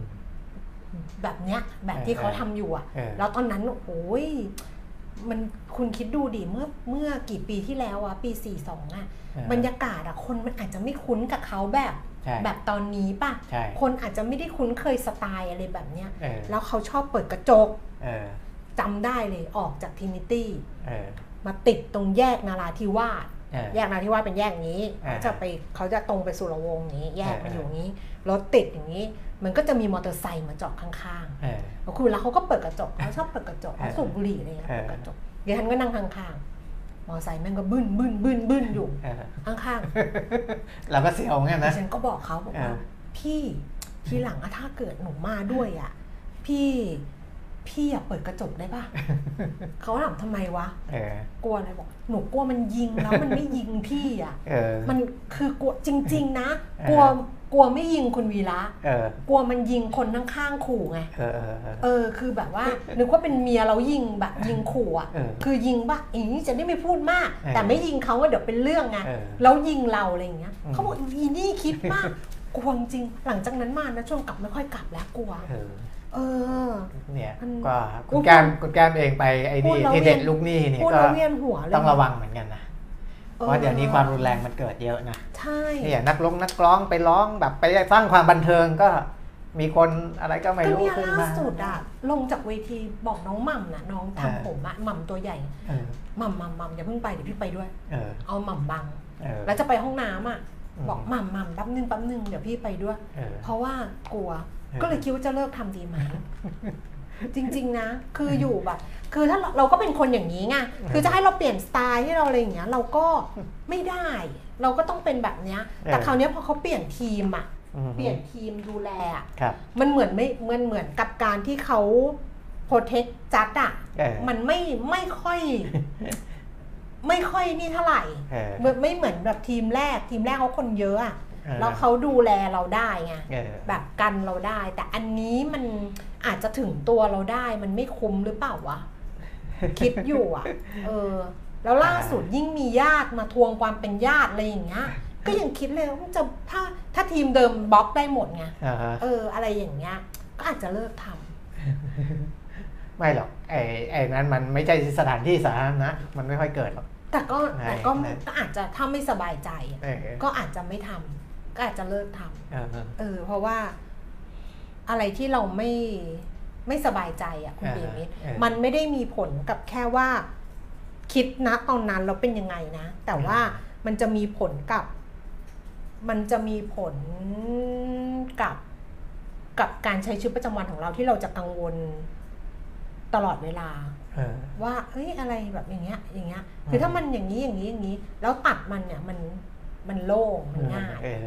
แบบเนี้ยแบบที่เออเขาทำอยู่อะเออแล้วตอนนั้นโอ้ยมันคุณคิดดูดิเมื่อเมื่อกี่ปีที่แล้วอะปี 42อะเออบรรยากาศอะคนมันอาจจะไม่คุ้นกับเขาแบบใช่แบบตอนนี้ป่ะใช่คนอาจจะไม่ได้คุ้นเคยสไตล์อะไรแบบเนี้ยเออแล้วเขาชอบเปิดกระจกเออจำได้เลยออกจากทินิตี้เออมาติดตรงแยกนาราธิวาสเออแยกนาราธิวาสเป็นแยกนี้อ่าเขาจะไปเขาจะตรงไปสุรวงศ์อย่างนี้ แยกอ่ามาอยู่อย่างนี้รถติดอย่างนี้ มันก็จะมีมอเตอร์ไซค์มาจอดข้างเออๆแล้วคุณแล้วเขาก็เปิดกระจกเขาชอบเปิดกระจกเขาอ่าสูบบุหรี่อะไรเงี้ยอ่าเปิดกระจกเดี๋ยวฉันก็นั่งข้างๆมอเตอร์ไซค์แม่งก็บึ้นบึ้นบึ้นบึ้นอยู่เออข้างเราก็เสียวเหมือนกันๆดินะฉันก็บอกเขาบอกว่าอ่าพี่ทีหลังอะถ้าเกิดหนูมาด้วยอะพี่ พี่อย่าเปิดกระจกได้ป่ะเขาถามทำไมวะเออกลัวอะไรบอก หนูกลัวมันยิงแล้วมันไม่ยิงพี่อะเออมันคือกลัวจริง ๆ นะเออกลัวกลัวไม่ยิงคุณวีระเออกลัวมันยิงคนข้างๆขู่ไงเออเออเออเออ คือแบบว่านึกว่าเป็นเมียเรายิงแบบยิงขู่อะเออคือยิงบ้าอย่างนี้จะได้ไม่พูดมากเออแต่ไม่ยิงเขาว่าเดี๋ยวเป็นเรื่องไงเออแล้วยิงเราอะไรอย่างเงี้ยอืมเขาบอกอีนี่คิดมากกลัวจริง หลังจากนั้นมานะช่วงกลับไม่ค่อยกลับแล้วกลัว เออเออ เนี่ยมันก็พูคุณดแก้มคุณแก้มเองไปไอ้พูนี่ดแล้วที่เด็ดเวียนลูกหนี้เนี่ยพูดก็แล้วเวียนหัวเลยต้องระวังเหมือนกันนะเพราะเดี๋ยวนี้ความรุนแรงมันเกิดเยอะนะใช่นี่อย่างนักร้องนักร้องไปร้องแบบไปสร้างความบันเทิงก็มีคนอะไรก็ไม่ก็รู้เนี่ยขึ้นล่ามาสุดอะลงจากเวทีบอกน้องหม่ำนะน้องเออทำผมอะหม่ำตัวใหญ่เออหม่ำหม่ำหม่ำอย่าเพิ่งไปเดี๋ยวพี่ไปด้วยเออเอาหม่ำบังเออแล้วจะไปห้องน้ำอะอืมบอกหม่ำหม่ำแป๊บนึงแป๊บนึงเดี๋ยวพี่ไปด้วยเออเพราะว่ากลัวเออ ก็เลยคิดว่าจะเลิกทำดีไหมจริง ๆ นะ คืออยู่แบบ คือถ้าเราเราก็เป็นคนอย่างนี้ไงคือจะให้เราเปลี่ยนสไตล์ให้เราอะไรอย่างเงี้ย เราก็ไม่ได้ เราก็ต้องเป็นแบบเนี้ย แต่คราวเนี้ยพอเขาเปลี่ยนทีมอะอืมเปลี่ยนทีมดูแลอะครับมันเหมือนไม่เหมือนเหมือนกับการที่เขาโปรเทคจัดอะเออมันไม่ไม่ค่อย ไม่ค่อยนี่เท่าไหร่เออไม่ไม่เหมือนแบบทีมแรกทีมแรกเขาคนเยอะอะเออ แล้วเขาดูแลเราได้ไงเออแบบกันเราได้ แต่อันนี้มันอาจจะถึงตัวเราได้มันไม่คุ้มหรือเปล่าวะคิดอยู่อะ เออ แล้วล่าสุดยิ่งมีญาติมาทวงความเป็นญาติอะไรอย่างเงี้ยก็ยังคิดเลยว่ามันจะถ้าถ้าทีมเดิมบล็อกได้หมดไงอ่าฮะเออ อะไรอย่างเงี้ยก็อาจจะเลิกทำไม่หรอกไอ้ไอ้นั้นมันไม่ใช่สถานที่สาธารณะมันไม่ค่อยเกิดหรอกแต่ก็ใช่แต่ก็ใช่ก็อาจจะถ้าไม่สบายใจอะเออก็อาจจะไม่ทำ ก็อาจจะเลิกทำเออเออ เพราะว่าอะไรที่เราไม่ไม่สบายใจอะคุณอ่าปีมิตรเออมันไม่ได้มีผลกับแค่ว่าคิดนะตอนนั้นเราเป็นยังไงนะ แต่ว่าอ่มันจะมีผลกับ มันจะมีผลกับกับการใช้ชีวิตประจำวันของเราที่เราจะกังวลตลอดเวลาเออว่าเอ้ยอะไรแบบอย่างเงี้ย อย่างเงี้ย คือถ้ามันอย่างนี้อย่างนี้อย่างนี้ แล้วตัดมันเนี่ยมันมันโล่งมันง่ายเออ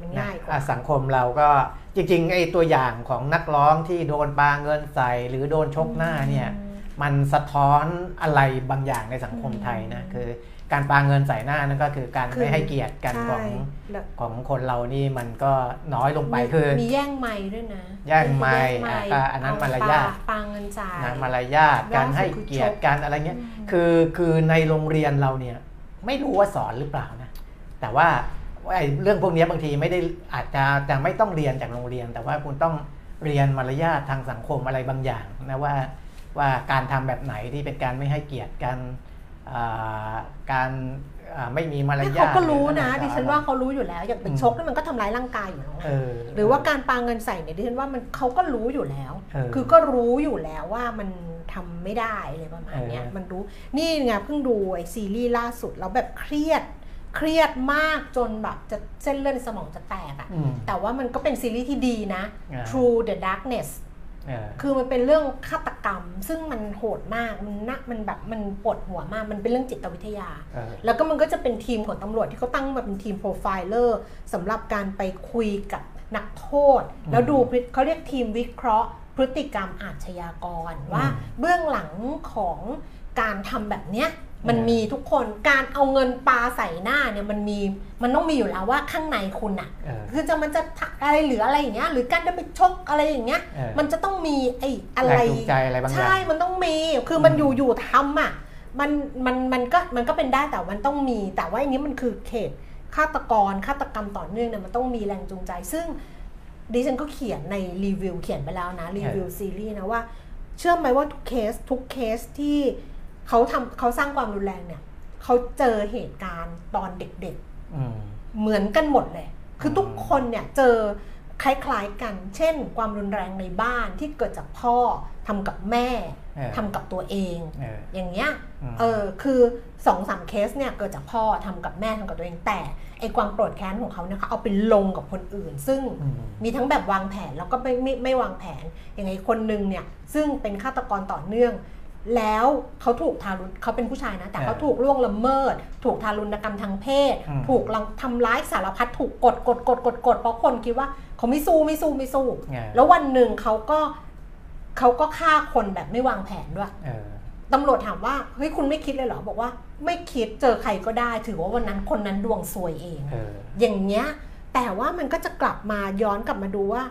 มันนะง่ายกอะว่าสังคมเราก็จริงๆไอ้ตัวอย่างของนักร้องที่โดนปาเงินใส่หรือโดนชกหน้าเนี่ยมันสะท้อนอะไรบางอย่างในสังคมไทยนะอืมคือการปาเงินใส่หน้านั่นก็คือการคือไม่ให้เกียรติกันของใช่แล้วของคนเรานี่มันก็น้อยลงไปมีคือมีแย่งไม้ด้วยนะ แย่งไมค์แย่งอะก็อันนั้นเมารยาทปปาเงินจ่ายนะมารยาทการให้เกียรติกันอะไรเงี้ยอืมคือคือในโรงเรียนเราเนี่ยไม่รู้ว่าสอนหรือเปล่านะ แต่ว่า ไอ้เรื่องพวกนี้บางทีไม่ได้อาจจะจะไม่ต้องเรียนจากโรงเรียน แต่ว่าคุณต้องเรียนมารยาททางสังคมอะไรบางอย่างนะว่าว่าการทำแบบไหนที่เป็นการไม่ให้เกียรติกันอ่าการอ่าไม่มีมารไม่ยาทเขาก็รู้นะหออดิฉันว่าเขารู้อยู่แล้ว อย่างเป็นอืมชกนี่มันก็ทำร้ายร่างกายอยู่แล้วเออหรือว่าการปาเงินใส่เนี่ยดิฉันว่ามันเขาก็รู้อยู่แล้วเออคือก็รู้อยู่แล้วว่ามันทำไม่ได้อะไรประมาณเนี้ยเออมันรู้นี่ไงเพิ่งดูไอซีรีส์ล่าสุดแล้วแบบเครียด เครียดมากจนแบบจะเส้นเลือดในสมองจะแตกอะอืม แต่ว่ามันก็เป็นซีรีส์ที่ดีนะ อ่า Through the Darkness เออ คือมันเป็นเรื่องฆาตกรรม ซึ่งมันโหดมาก มันนะมันแบบมันปวดหัวมาก มันเป็นเรื่องจิตวิทยา เออ แล้วก็มันก็จะเป็นทีมของตำรวจที่เขาตั้งมาเป็นทีม profilerสำหรับการไปคุยกับนักโทษอืมแล้วดูพฤติเขาเรียกทีมวิเคราะห์ พฤติกรรมอาชญากรว่าอืมเบื้องหลังของการทำแบบเนี้ย มันอืมมีทุกคนการเอาเงินปาใส่หน้าเนี่ยมันมีมันต้องมีอยู่แล้วว่าข้างในคุณอะเออคือจะมันจะอะไรหรืออะไรอย่างเงี้ยหรือการจะไปชกอะไรอย่างเงี้ยเออมันจะต้องมีไอ้อะแรไรงจูงใจอะไรบางอย่างใช่มันต้องมีคือมันอืมอยู่อยู่ทำอะมันมันมันก็มันก็เป็นได้แต่มันต้องมี แต่ว่าอันนี้มันคือเขตฆาตกรฆาตกรรมต่อเนื่องเนี่ยมันต้องมีแรงจูงใจ ซึ่งดิฉันก็เขียนในรีวิวเขียนไปแล้วนะรีวิวซีรีส์นะว่า เชื่อไหมว่าทุกเคสทุกเคสที่ เขาทำเขาสร้างความรุนแรงเนี่ยเขาเจอเหตุการณ์ตอนเด็กๆอืมเหมือนกันหมดเลย คืออืมทุกคนเนี่ยเจอคล้ายๆกัน เช่น ความรุนแรงในบ้านที่เกิดจากพ่อทำกับแม่เออทำกับตัวเองเอออย่างเงี้ยอืมเออคือสองสามเคสเนี่ยเกิดจากพ่อทำกับแม่ทำกับตัวเองแต่ไอความโกรธแค้นของเขาเนี่ยเขาเอาไปลงกับคนอื่น ซึ่งอืมมีทั้งแบบวางแผนแล้วก็ไม่ไม่ไม่วางแผนอย่างไงคนหนึ่งเนี่ยซึ่งเป็นฆาตกรต่อเนื่อง แล้วเขาถูกทารุณเขาเป็นผู้ชายนะ แต่เขาเออถูกล่วงละเมิด ถูกทารุณกรรมทางเพศอืมถูกลังทำร้ายสารพัดถูกกดกดกดกดกดเพราะคนคิดว่าเขาไม่สู้ไม่สู้ไม่สู้เออแล้ววันหนึ่งเขาก็เขาก็ฆ่าคนแบบไม่วางแผนด้วยเออตำรวจถามว่าเฮ้ยคุณไม่คิดเลยเหรอบอกว่า ไม่คิดเจอใครก็ได้ ถือว่าวันนั้นคนนั้นดวงซวยเองเอออย่างเงี้ยแต่ว่ามันก็จะกลับมาย้อนกลับมาดูว่า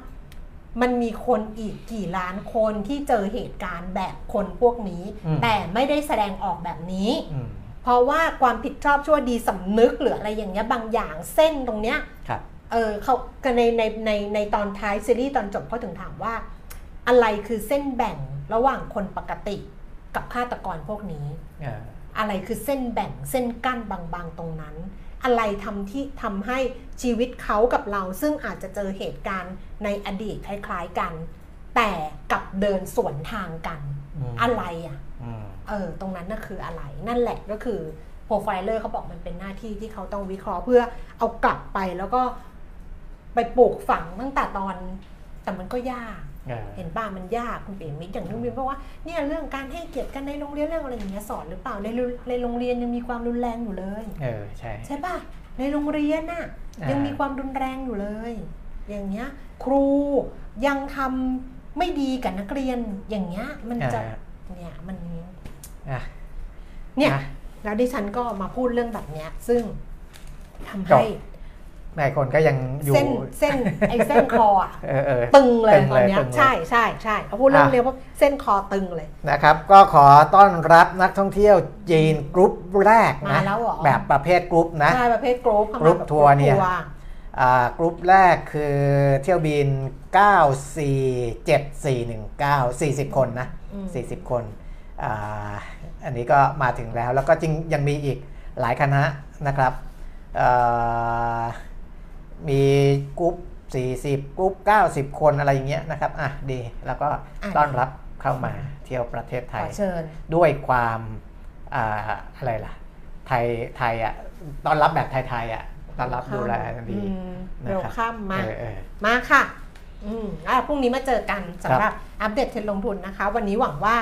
มันมีคนอีกกี่ล้านคนที่เจอเหตุการณ์แบบคนพวกนี้อืมแต่ไม่ได้แสดงออกแบบนี้อืมเพราะว่าความผิดชอบชั่วดีสำนึกหรืออะไรอย่างเงี้ยบางอย่างเส้นตรงเนี้ยครับเออเขาในในในในตอนท้ายซีรีส์ตอนจบเขาถึงถามว่า อะไรคือเส้นแบ่งระหว่างคนปกติกับฆาตกรพวกนี้เอออะไรคือเส้นแบ่งเส้นกั้นบางๆตรงนั้น อะไรทำที่ทำให้ชีวิตเขากับเรา ซึ่งอาจจะเจอเหตุการณ์ในอดีตคล้าย ๆกัน แต่กลับเดินสวนทางกันอืมอะไรอะอืมเออตรงนั้นน่ะคืออะไรนั่นแหละก็คือโปรไฟเลอร์เขาบอกมันเป็นหน้าที่ที่เขาต้องวิเคราะห์เพื่อเอากลับไปแล้วก็ไปปลูกฝังตั้งแต่ตอนแต่มันก็ยาก เออเห็นป่ะมันยากคุณเป๋มิตรอย่างนุ่มวิวเพราะว่าเนี่ยเรื่องการให้เกียรติกันในโรงเรียนเรื่องอะไรอย่างเงี้ยสอนหรือเปล่าในโรงในโรงเรียนยังมีความรุนแรงอยู่เลยเออใช่ใช่ป่ะในโรงเรียนน่ะอ่ายัยังมีความรุนแรงอยู่เลย อย่างเงี้ยครูยังทำไม่ดีกับนักเรียนอย่างเงี้ยมันจะอ่าเนี่ยมันอะเนี่ยนะแล้วดิฉันก็มาพูดเรื่องแบบเนี้ยซึ่งทำจให้ บนายคนก็ยังอยู่ เส้นเส้นไอ้เส้นคออะเออเออตึงเลยตึงตเลยอนเนี้ยตึงเลยใช่ใช่ใช่พอพูดเรื่องอะเนี้ยปุ๊บเส้นคอตึงเลยนะครับ ก็ขอต้อนรับนักท่องเที่ยวจีนกรุ๊ปแรกมานะแล้วเหรอแบบประเภทกรุ๊ปนะใช่ประเภทกรุ๊ปเข้ามากรุ๊ปแบบทัวร์เนี่ยกรุ๊ปอ่ากรุ๊ปแรกคือเที่ยวบิน 947 419 40 คนนะอืม40 คนอ่าอันนี้ก็มาถึงแล้วแล้วก็จริงยังมีอีกหลายคณะนะครับอ่า มีกรุ๊ป40 กรุ๊ป 90 คนอะไรอย่างเงี้ยนะครับ อะดี แล้วก็อะต้อนรับเข้ามาเที่ยวประเทศไทขอยเชิญด้วยความอ่าอะไรล่ะ ไทยไทยอะต้อนรับแบบไทยๆอะต้อนรับดูแลดีอืมนะเร็วครับข้ามมาเออเออมาค่ะอืมอะพรุ่งนี้มาเจอกันสำหครัรับบอัปเดตเทรนด์ลงทุนนะคะ วันนี้หวังว่า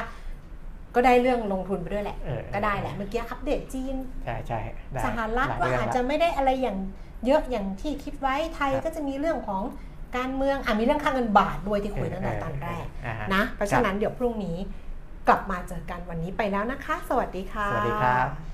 ก็ได้เรื่องลงทุนไปด้วยแหละเออก็ได้แหละ เมื่อกี้อัปเดตจีน ใช่ใช่ได้สหรัฐหลยว่าเรื่องอาจละจะไม่ได้อะไรอย่าง เยอะอย่างที่คิดไว้ไทยครับก็จะมีเรื่องของการเมืองอะมีเรื่องค่าเงินบาทด้วยที่คุยตั้งแต่ตอนแรกเออเออนะเพราะฉะนั้นเดี๋ยวพรุ่งนี้กลับมาเจอกันวันนี้ไปแล้วนะคะ สวัสดีค่ะ สวัสดีครับ